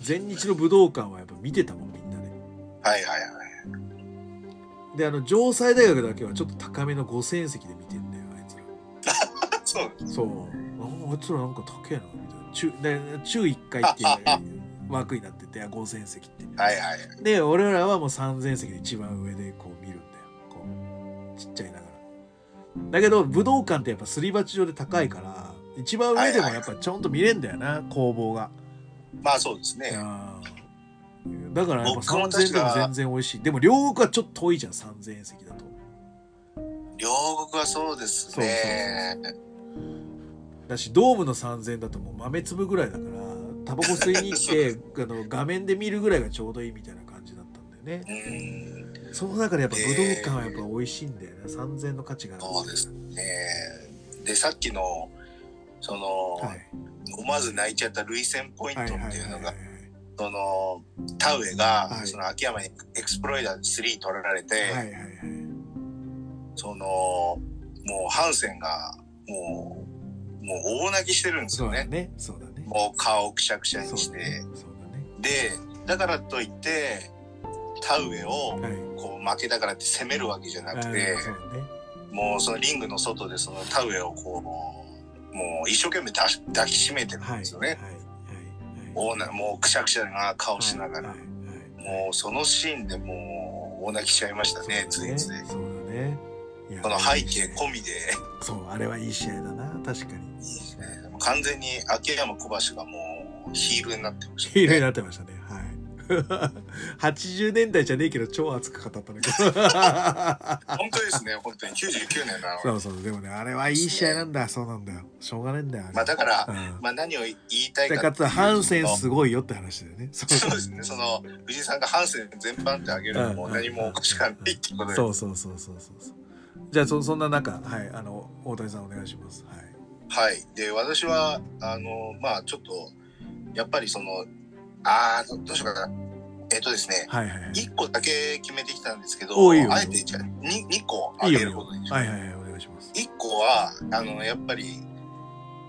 全日の武道館はやっぱ見てたもんみんなね。はいはいはい。であの城西大学だけはちょっと高めの5000円席で見てんだよあいつら。そう。そう。あいつらなんか高えなみたいな。中で中1回っていう 枠になってて5000円席ってはいはいで俺らはもう3000円席で一番上でこう見るんだよこうちっちゃいながらだけど武道館ってやっぱすり鉢状で高いから一番上でもやっぱちょんと見れんだよな、工房が。まあそうですね。だからやっぱ3000円でも全然美味しい。でも両国はちょっと遠いじゃん、3000円席だと。両国はそうですね。そうそうそうだし、ドームの3000円だともう豆粒ぐらいだから、タバコ吸いに行って あの画面で見るぐらいがちょうどいいみたいな感じだったんだよね。その中でやっぱ武道館はやっぱ美味しいんだよね。3000円の価値がある。そうですね。で、さっきのその、はい、思わず泣いちゃった涙腺ポイントっていうのが、その、田植えが、はい、その秋山にエクスプロイダー3取られて、はいはいはい、その、もうハンセンが、もう、もう大泣きしてるんですよね。ねそうだね。もう顔をくしゃくしゃにして。ねね、で、だからといって、田植えを、こう負けたからって攻めるわけじゃなくて、ね、もうそのリングの外でその田植えをこう、もう一生懸命抱きしめてるんですよね。オーナーもうくしゃくしゃな顔しながら、もうそのシーンでもう大泣きしちゃいましたね、ついつい。そうだね。この背景込みで。そう、あれはいい試合だな、確かに。完全に秋山小橋がもうヒールになってました、ね。ヒールになってましたね。80年代じゃねえけど超熱く語ったんだけど本当ですね。本当に。99年なのそうそう。でもねあれはいい試合なんだ、そうなんだよ。しょうがねえんだよまあだから、うん、まあ何を言いたいかかつハンセンすごいよって話だよね。そう。ですね。その藤井さんがハンセン全般ってあげるのも何もおかしくないってことで、そうそうそうそうそう。じゃあそそんな中はい。あの大谷さんお願いします。はいはいで私はあのまあちょっとやっぱりそのああ、どうしようかな。えっ、とですね、はいはいはい、1個だけ決めてきたんですけど、あえてじゃあ 2, 2個あげることにします。はいはいはい、お願いします。1個は、あの、やっぱり、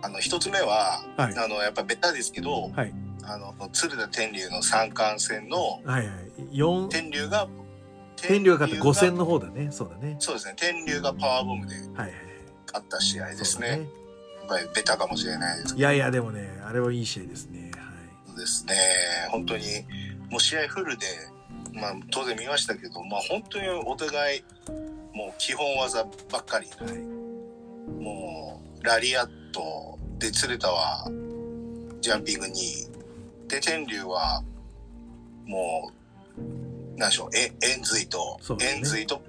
あの、1つ目は、はい、あの、やっぱベタですけど、はい、あの、鶴田天竜の三冠戦の、はいはい、天竜が、天竜が勝った5戦の方だね。そうだね。そうですね。天竜がパワーボムで勝った試合ですね。はいはい、ぱりベタかもしれないです。いやいや、でもね、あれはいい試合ですね。ですね。本当に、もう試合フルで、まあ、当然見ましたけど、まあ、本当にお互いもう基本技ばっかり、はい、もうラリアットで鶴田はジャンピング2位で天竜はもう何でしょうえ円髄と、ね、円髄と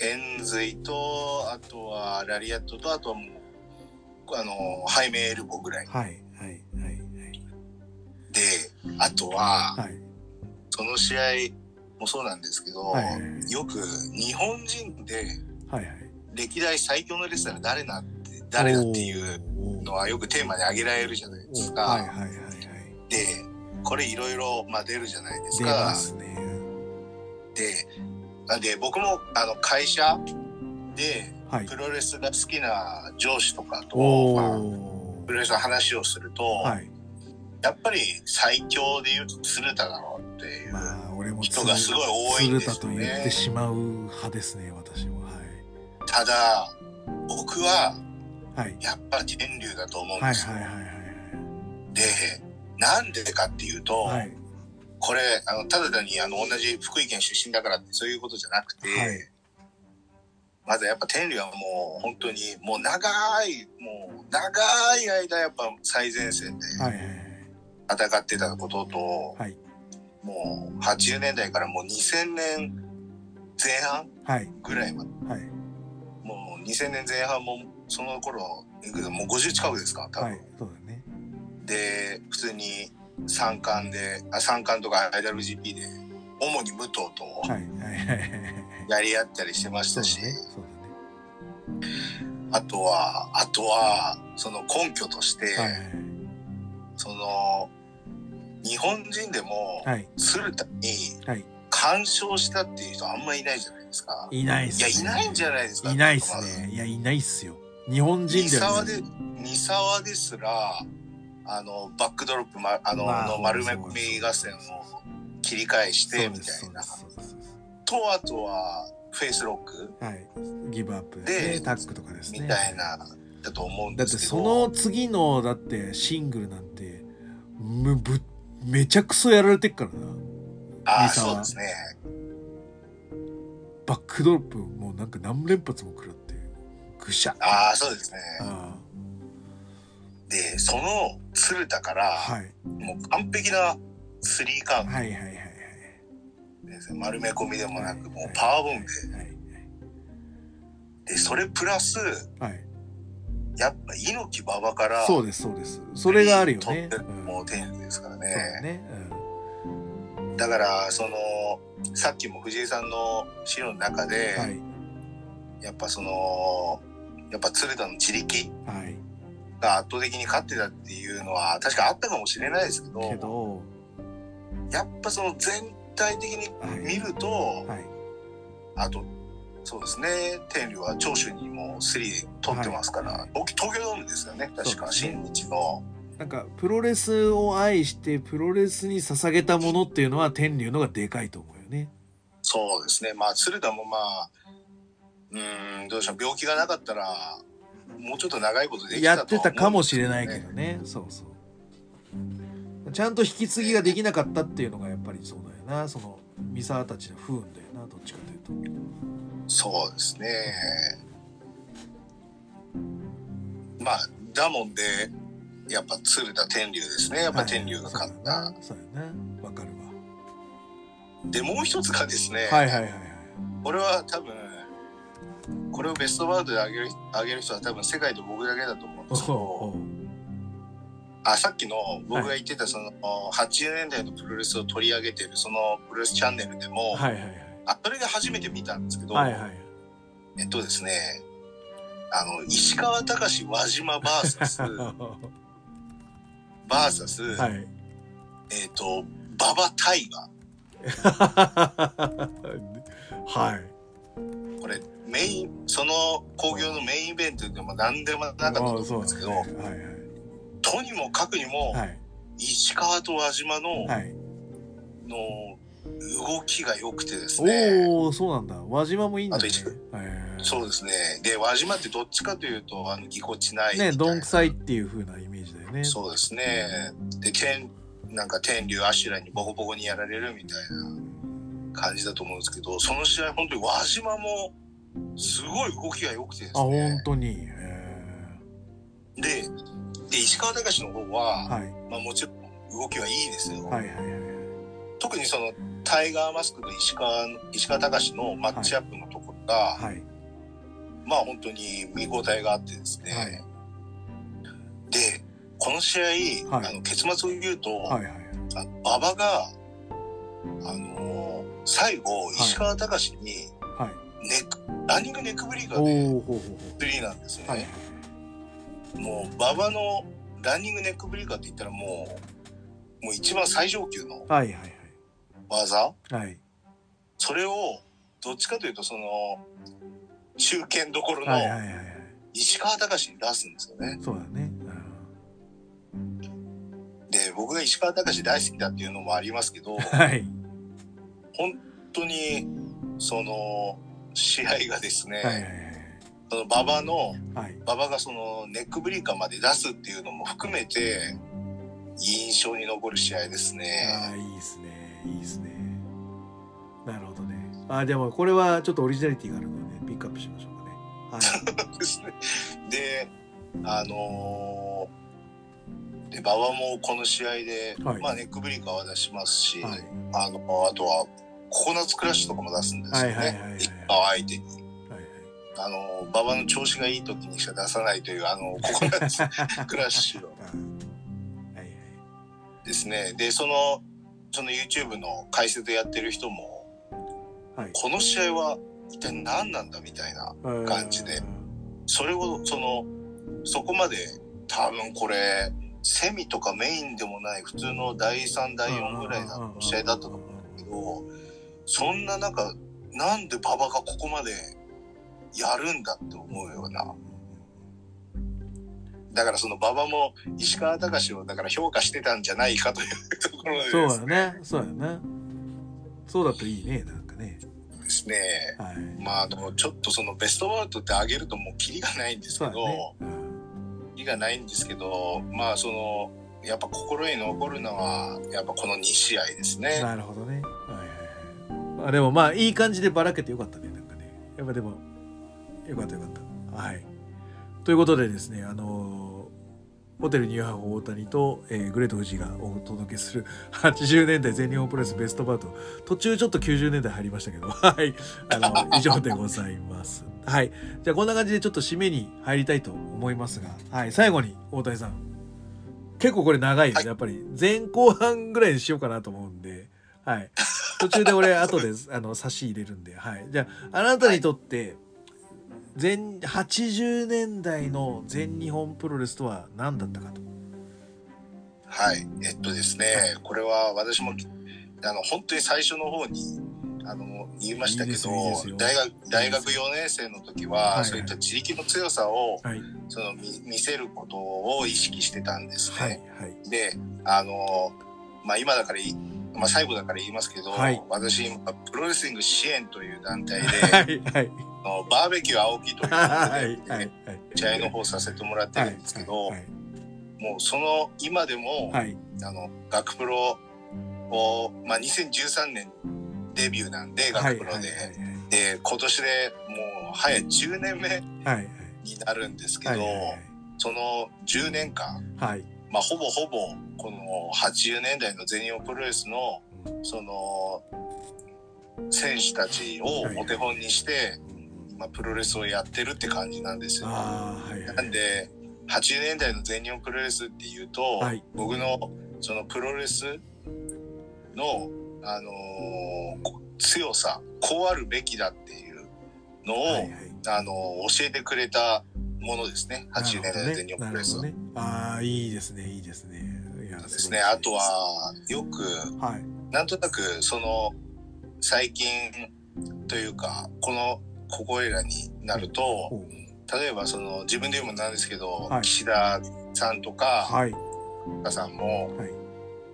円髄とあとはラリアットとあとはもうあの背面エルボぐらい。はいはいはい。であとは、はい、その試合もそうなんですけど、はいはいはい、よく日本人で歴代最強のレスラー誰なって誰だっていうのはよくテーマに挙げられるじゃないですか。はいはいはいはい、でこれいろいろ出るじゃないですか。ね、でで僕もあの会社でプロレスが好きな上司とかと、まあ、プロレスの話をすると、はい、やっぱり最強で言うと鶴田だろうっていう人がすごい多いんですよね。と言ってしまう派ですね私は。はい、ただ僕はやっぱり天竜だと思うんですよ。はいはいはいはい、でなんでかっていうと、はい、これあのただ単にあの同じ福井県出身だからってそういうことじゃなくて、はい、まずやっぱ天竜はもう本当にもう長いもう長い間やっぱ最前線で。はいはい戦ってたことと、はい、もう80年代からもう2000年前半ぐらいまで、はい、もう2000年前半もその頃もう50近くですか多分、はい、そうだね。で普通に三冠であ三冠とか IWGP で主に武藤とやり合ったりしてましたし、ねね、あとはあとはその根拠として、はいはい、その日本人でも、鶴田に干渉したっていう人あんまりいないじゃないですか。いないっす、ね、いや、いないんじゃないですか。いないっすね。いや、いないっすよ。日本人では、ね。三沢ですら、あの、バックドロップ、ま、あの、まあ、の丸め込み合戦を切り返して、みたいな。と、あとは、フェイスロック。はい。ギブアップで、ね、タックとかですね。みたいな、だと思うんですけど。だってその次の、だってシングルなんて、むぶっめちゃくそやられてっからな。ああ、そうですね。バックドロップもうなんか何連発も食らって、ぐしゃ。ああ、そうですね。で、その鶴田から、はい、もう完璧なスリーカウント。はいはいはいはい。丸め込みでもなく、もうパワーボムで。で、それプラス、はい、やっぱ猪木馬場からそうですそうです。それがあるよね。もう天ですからね,、ね。うん、だからそのさっきも藤井さんの資料の中で、はい、やっぱそのやっぱ鶴田の自力が圧倒的に勝ってたっていうのは確かあったかもしれないですけどけどやっぱその全体的に見ると、はい。はい、あとそうですね。天竜は長州にも3取ってますから、はい、東京ドームですよね。確か、ね、新日の。なんかプロレスを愛してプロレスに捧げたものっていうのは天竜のがでかいと思うよね。そうですね。まあ鶴田もまあうんどうでしょう。病気がなかったらもうちょっと長いことできた、やってたかもしれないけどね。そうそう。ちゃんと引き継ぎができなかったっていうのがやっぱりそうだよなその三沢たちの不運だよなどっちかというと。そうですね。まあ、だもんで、やっぱ鶴田天竜ですね。やっぱ天竜が勝った。そうやね。わかるわ。で、もう一つがですね。はいはいはい。これは多分、これをベストワードで上げる上げる人は多分世界で僕だけだと思うんですけど、あさっきの僕が言ってたその、はい、80年代のプロレスを取り上げてるそのプロレスチャンネルでも、はいはいはい。あそれで初めて見たんですけど、はいはい、えっとですねあの石川隆輪島バーサス。バーサス、はい、えっ、と馬場大河。はい。これメインその興行のメインイベントでも何でもなかったと思うんですけど、ね。はいはい、とにもかくにも、はい、石川と輪島の、はい、の動きが良くてですね。おお、そうなんだ。輪島もいいんだ、ね。そうですね。で、輪島ってどっちかというと、あの、ぎこちないね、どんくさいっていう風なイメージだよね。そうですね。で、けん、なんか天竜アシュラにボコボコにやられるみたいな感じだと思うんですけどその試合本当に輪島もすごい動きが良くてですねあ本当にでで石川隆の方は、はい、まあ、もちろん動きはいいですよ、はいはいはい、特にそのタイガーマスクと石川石川隆のマッチアップのところが、はい、まあ本当に見応えがあってですね、はい、でこの試合、あの結末を言うと、はいはい、馬場があのー、最後石川隆にネッランニングネックブリーカーでスリーなんですよね。はいもう馬場のランニングネックブリーカーって言ったらもうもう一番最上級の技、はいはい。はい、それをどっちかというとその中堅どころの石川隆に出すんですよね。そうだね、で僕が石川隆大好きだっていうのもありますけど、はい、本当にその試合がですね、はいはいはいその馬場の、はい、馬場がそのネックブリーカーまで出すっていうのも含めて印象に残る試合ですね。ああいいですねいいですね。なるほどね。あでもこれはちょっとオリジナリティがあるのでピックアップしましょうかね。はい、ですね。であのー、で馬場もこの試合で、はい、まあネックブリーカーは出しますし、はい、あのあとはココナッツクラッシュとかも出すんですよね。一般相手に。あの馬場の調子がいい時にしか出さないというあの ココナッツクラッシュを。ですね。でそのその YouTube の解説やってる人も、はい、この試合は一体何なんだみたいな感じでそれをそのそこまで多分これセミとかメインでもない普通の第3第4ぐらいの試合だったと思うんだけどそんな中なんで馬場がここまでやるんだって思うような。だからその馬場も石川隆をだから評価してたんじゃないかというところでそうだね。そうだね。そうだといいね、なんかね。ですね。はい、まあでもちょっとそのベストワールドって上げるともうキリがないんですけど、ねうん、キリがないんですけど、まあその、やっぱ心に残るのは、やっぱこの2試合ですね。なるほどね。はいはいはい。まあでもまあいい感じでばらけてよかったね、なんかね。やっぱでもよかったよかった。はい。ということでですね、あのー、ホテルニューハーフ大谷と、えー、グレート富士がお届けする80年代全日本プロレスベストバート。途中ちょっと90年代入りましたけど、はい。あの、以上でございます。はい。じゃあこんな感じでちょっと締めに入りたいと思いますが、はい。最後に大谷さん。結構これ長いです、はい、やっぱり前後半ぐらいにしようかなと思うんで、はい。途中で俺後であの差し入れるんで、はい。じゃああなたにとって、全80年代の全日本プロレスとは何だったかと。はい。えっとですね、これは私もあの本当に最初の方にあの言いましたけど大学大学4年生の時は、はい、そういった自力の強さを、はい、その見せることを意識してたんですね。はいはい、であの、まあ、今だからまあ、最後だから言いますけど、はい、私今プロレスリング支援という団体で、はいはい、のバーベキュー青木と いうので、試合の方させてもらってるんですけど、もうその今でも、あの学プロを、まあ、2013年デビューなんで学プロで、で今年でもう早10年目になるんですけど、その10年間、まあ、ほぼほぼこの80年代の全日本プロレスのその選手たちをお手本にして、まあ、プロレスをやってるって感じなんですよ。はいはい、なんで80年代の全日本プロレスっていうと、はい、僕のそのプロレスの、あのー、強さこうあるべきだっていうのを、はいはい、あのー、教えてくれたものですね。80年代の全日本プロレス。ね、ああいいですね。いいですね。いやですね。あとはよく、はい、なんとなくその最近というかこのここいらになると、例えばその自分で言うもなんですけど、はい、岸田さんとか、はい、さんも、はい、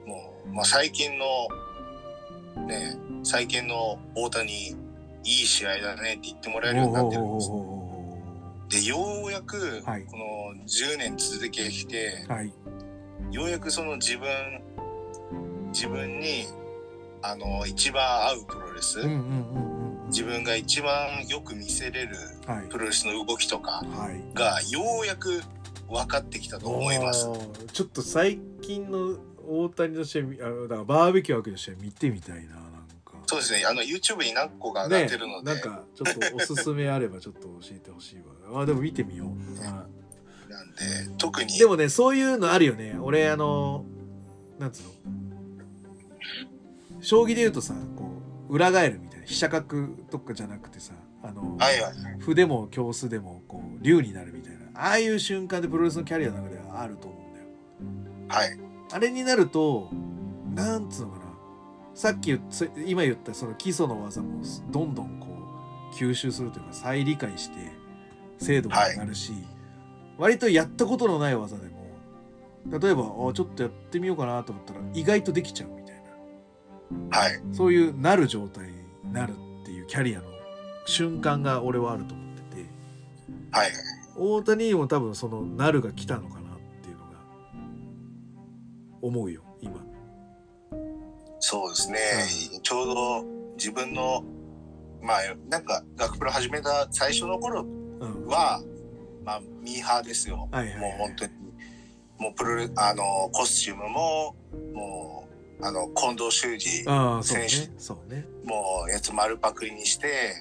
もう、まあ、最近のね最近の大谷いい試合だねって言ってもらえるようになってるんですでようやくこの10年続けてきて、ようやくその自分自分にあの一番合うプロレス、うんうんうんうん、自分が一番よく見せれるプロレスの動きとかがようやく分かってきたと思います。ちょっと最近の大谷の試合あのだからバーベキューわけの試合見てみたいななんか。そうですね。あの YouTube に何個か上がってるので、ね、なんかちょっとおすすめあれば ちょっと教えてほしいわ。あでも見てみよう、なんで特に。でもねそういうのあるよね。俺あのなんつうの？将棋で言うとさこう裏返るみたいな飛車角とかじゃなくてさあの、はいはい、歩でも京スでもこう竜になるみたいなああいう瞬間でプロレスのキャリアの中ではあると思うんだよ。はい。あれになるとなんつうのかな。さっき今言ったその基礎の技もどんどんこう吸収するというか再理解して精度が上がるし、はい、割とやったことのない技でも例えばあちょっとやってみようかなと思ったら意外とできちゃうみたいな、はい、そういうなる状態になるっていうキャリアの瞬間が俺はあると思ってて、はい、大谷にも多分そのなるが来たのかなっていうのが。思うよ今。そうですね、うん、ちょうど自分のまあなんか学プロ始めた最初の頃は、うん、まあミーハーですよ、はいはいはい、もう本当に。もうプロレあのコスチュームももうあの近藤修二選手。そうね、ね、もうやつ丸パクリにして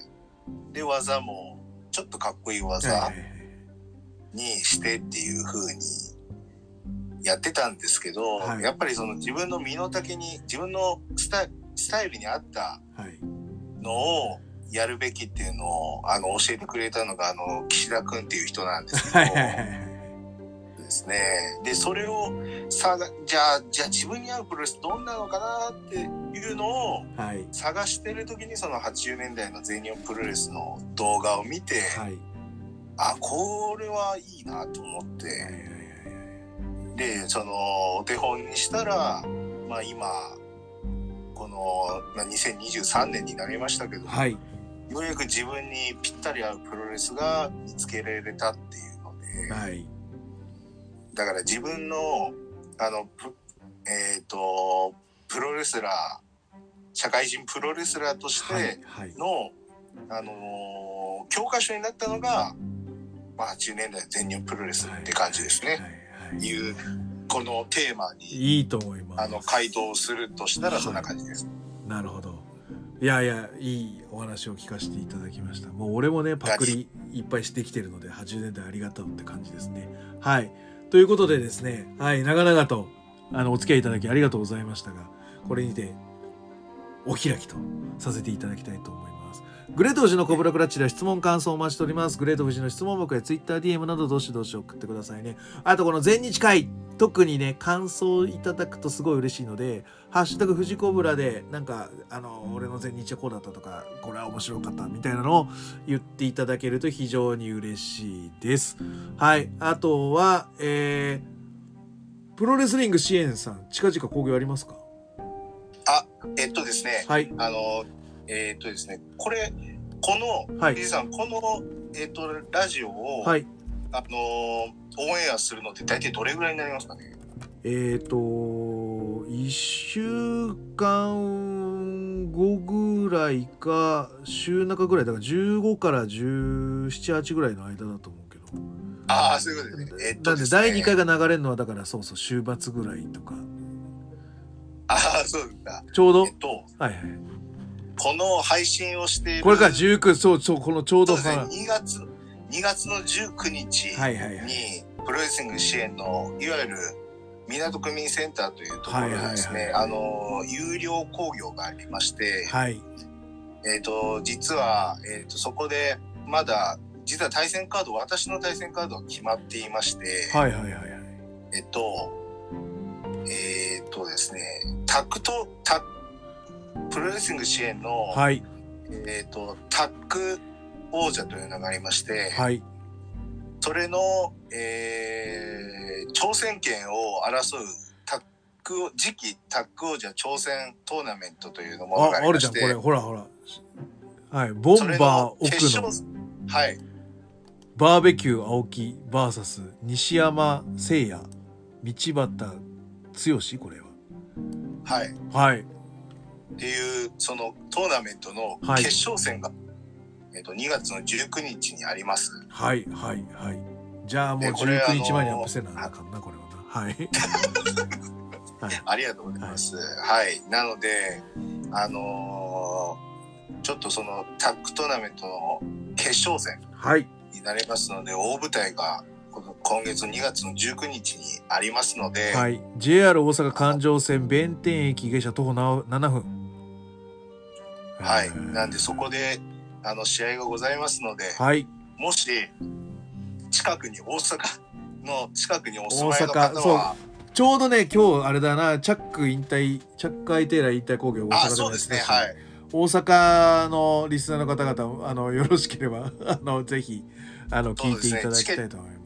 で技もちょっとかっこいい技、にしてっていう風にやってたんですけど、はい、やっぱりその自分の身の丈に自分のスタスタイルに合ったのをやるべきっていうのをあの教えてくれたのがあの岸田君っていう人なんですけど。ですね。で、それをさじゃあ、じゃあ自分に合うプロレスどんなのかなっていうのを探してる時にその80年代の全日本プロレスの動画を見て、はい。あこれはいいなと思って、でそのお手本にしたら、まあ、今この、まあ、2023年になりましたけど、はい、ようやく自分にぴったり合うプロレスが見つけられたっていうので、はい、だから自分のあのえっ、ー、とプロレスラー社会人プロレスラーとしての、はいはい、あの教科書になったのがまあ、80年代全日本プロレスって感じですね。はいいうこのテーマにいいと思いますあの回答するとしたらそんな感じです。なるほど。いやいやいいお話を聞かせていただきました。もう俺もねパクリいっぱいしてきてるので80年代ありがとうって感じですね。はい。ということでですね、はい、長々とあのお付き合いいただきありがとうございましたが、これにてお開きとさせていただきたいと思います。グレート富士のコブラクラッチでは質問感想をお待ちしております。グレート富士の質問箱や TwitterDM などどしどし送ってくださいね。あとこの全日会、特にね、感想いただくとすごい嬉しいので、ハッシュタグ富士コブラで、なんか、あの、俺の全日はこうだったとか、これは面白かったみたいなのを言っていただけると非常に嬉しいです。はい。あとは、えー、プロレスリング支援さん、近々興行ありますか？あ、えっとですね。はい。あの、えっ、ー、とですね、これ、この、はい、さん、この、えっ、ー、と、ラジオを、はい、あのオンエアするのって大体どれぐらいになりますかね？えっ、ー、と、1週間後ぐらいか、週中ぐらい、だから15から17、8ぐらいの間だと思うけど。ああ、そういうことですね。えっと、ね、第2回が流れるのは、だからそうそう、週末ぐらいとか。ああ、そうだ。ちょうど、えっと、はいはい。この配信をしている。これから19、そうそう、このちょうど、ね、2月、2月の19日に、はいはいはい、プロレスリング支援の、いわゆる、港区民センターというところでですね、はいはいはい、あの、有料工業がありまして、はい。えっ、ー、と、実は、えっ、ー、と、そこで、まだ、実は対戦カード、私の対戦カードは決まっていまして、はいはいはいはい。えっと、えっ、ー、とですね、タクト、タプロレスリング支援の、はい、えっ、ー、と、タッグ王者というのがありまして、はい、それの、えー、挑戦権を争うタッグ、次期タッグ王者挑戦トーナメントというのもああるじゃん、これ、ほらほら。はい、ボンバー奥の。はい。バーベキュー青木 VS 西山聖也道端剛これは。はい。はい。っていうそのトーナメントの決勝戦が、はい、えっと2月の19日にあります。はいはいはい。じゃあもう19日前にアップせなあかんなこれはな。はい。はい、ありがとうございます。はい、はい、なのであのー、ちょっとそのタッグトーナメントの決勝戦になりますので、はい、大舞台が今月2月の19日にありますので、はい、JR 大阪環状線弁天駅下車徒歩7分はい。なんでそこであの試合がございますので、はい、もし近くに大阪の近くにお住まいの方はちょうどね今日あれだなチャック引退チャックアイテーラー引退工業大阪でもですねはい。大阪のリスナーの方々あのよろしければ あのぜひあの聞いていただきたいと思います。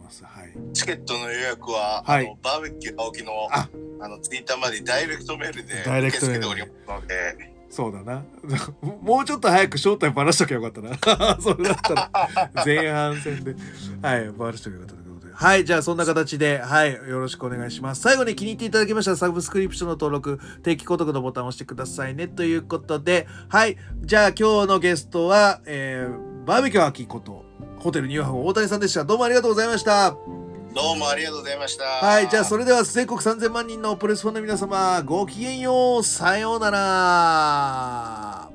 チケットの予約は、はい、あのバーベキュー青木のあ。あのツイッターまでダイレクトメールで。受け付けておりますので。そうだな。もうちょっと早く正体ばらしときゃよかったな。それだったら、前半戦で。はい、ばらしときゃよかったということで。はい、じゃあそんな形で、はい、よろしくお願いします。最後に気に入っていただきましたら、サブスクリプションの登録、定期購読のボタンを押してくださいね。ということで、はい、じゃあ今日のゲストは、えー、バーベキュー秋こと、ホテルニューハーフ大谷さんでした。どうもありがとうございました。どうもありがとうございました。はい、じゃあそれでは全国3000万人のプレスファンの皆様、ごきげんよう、さようなら。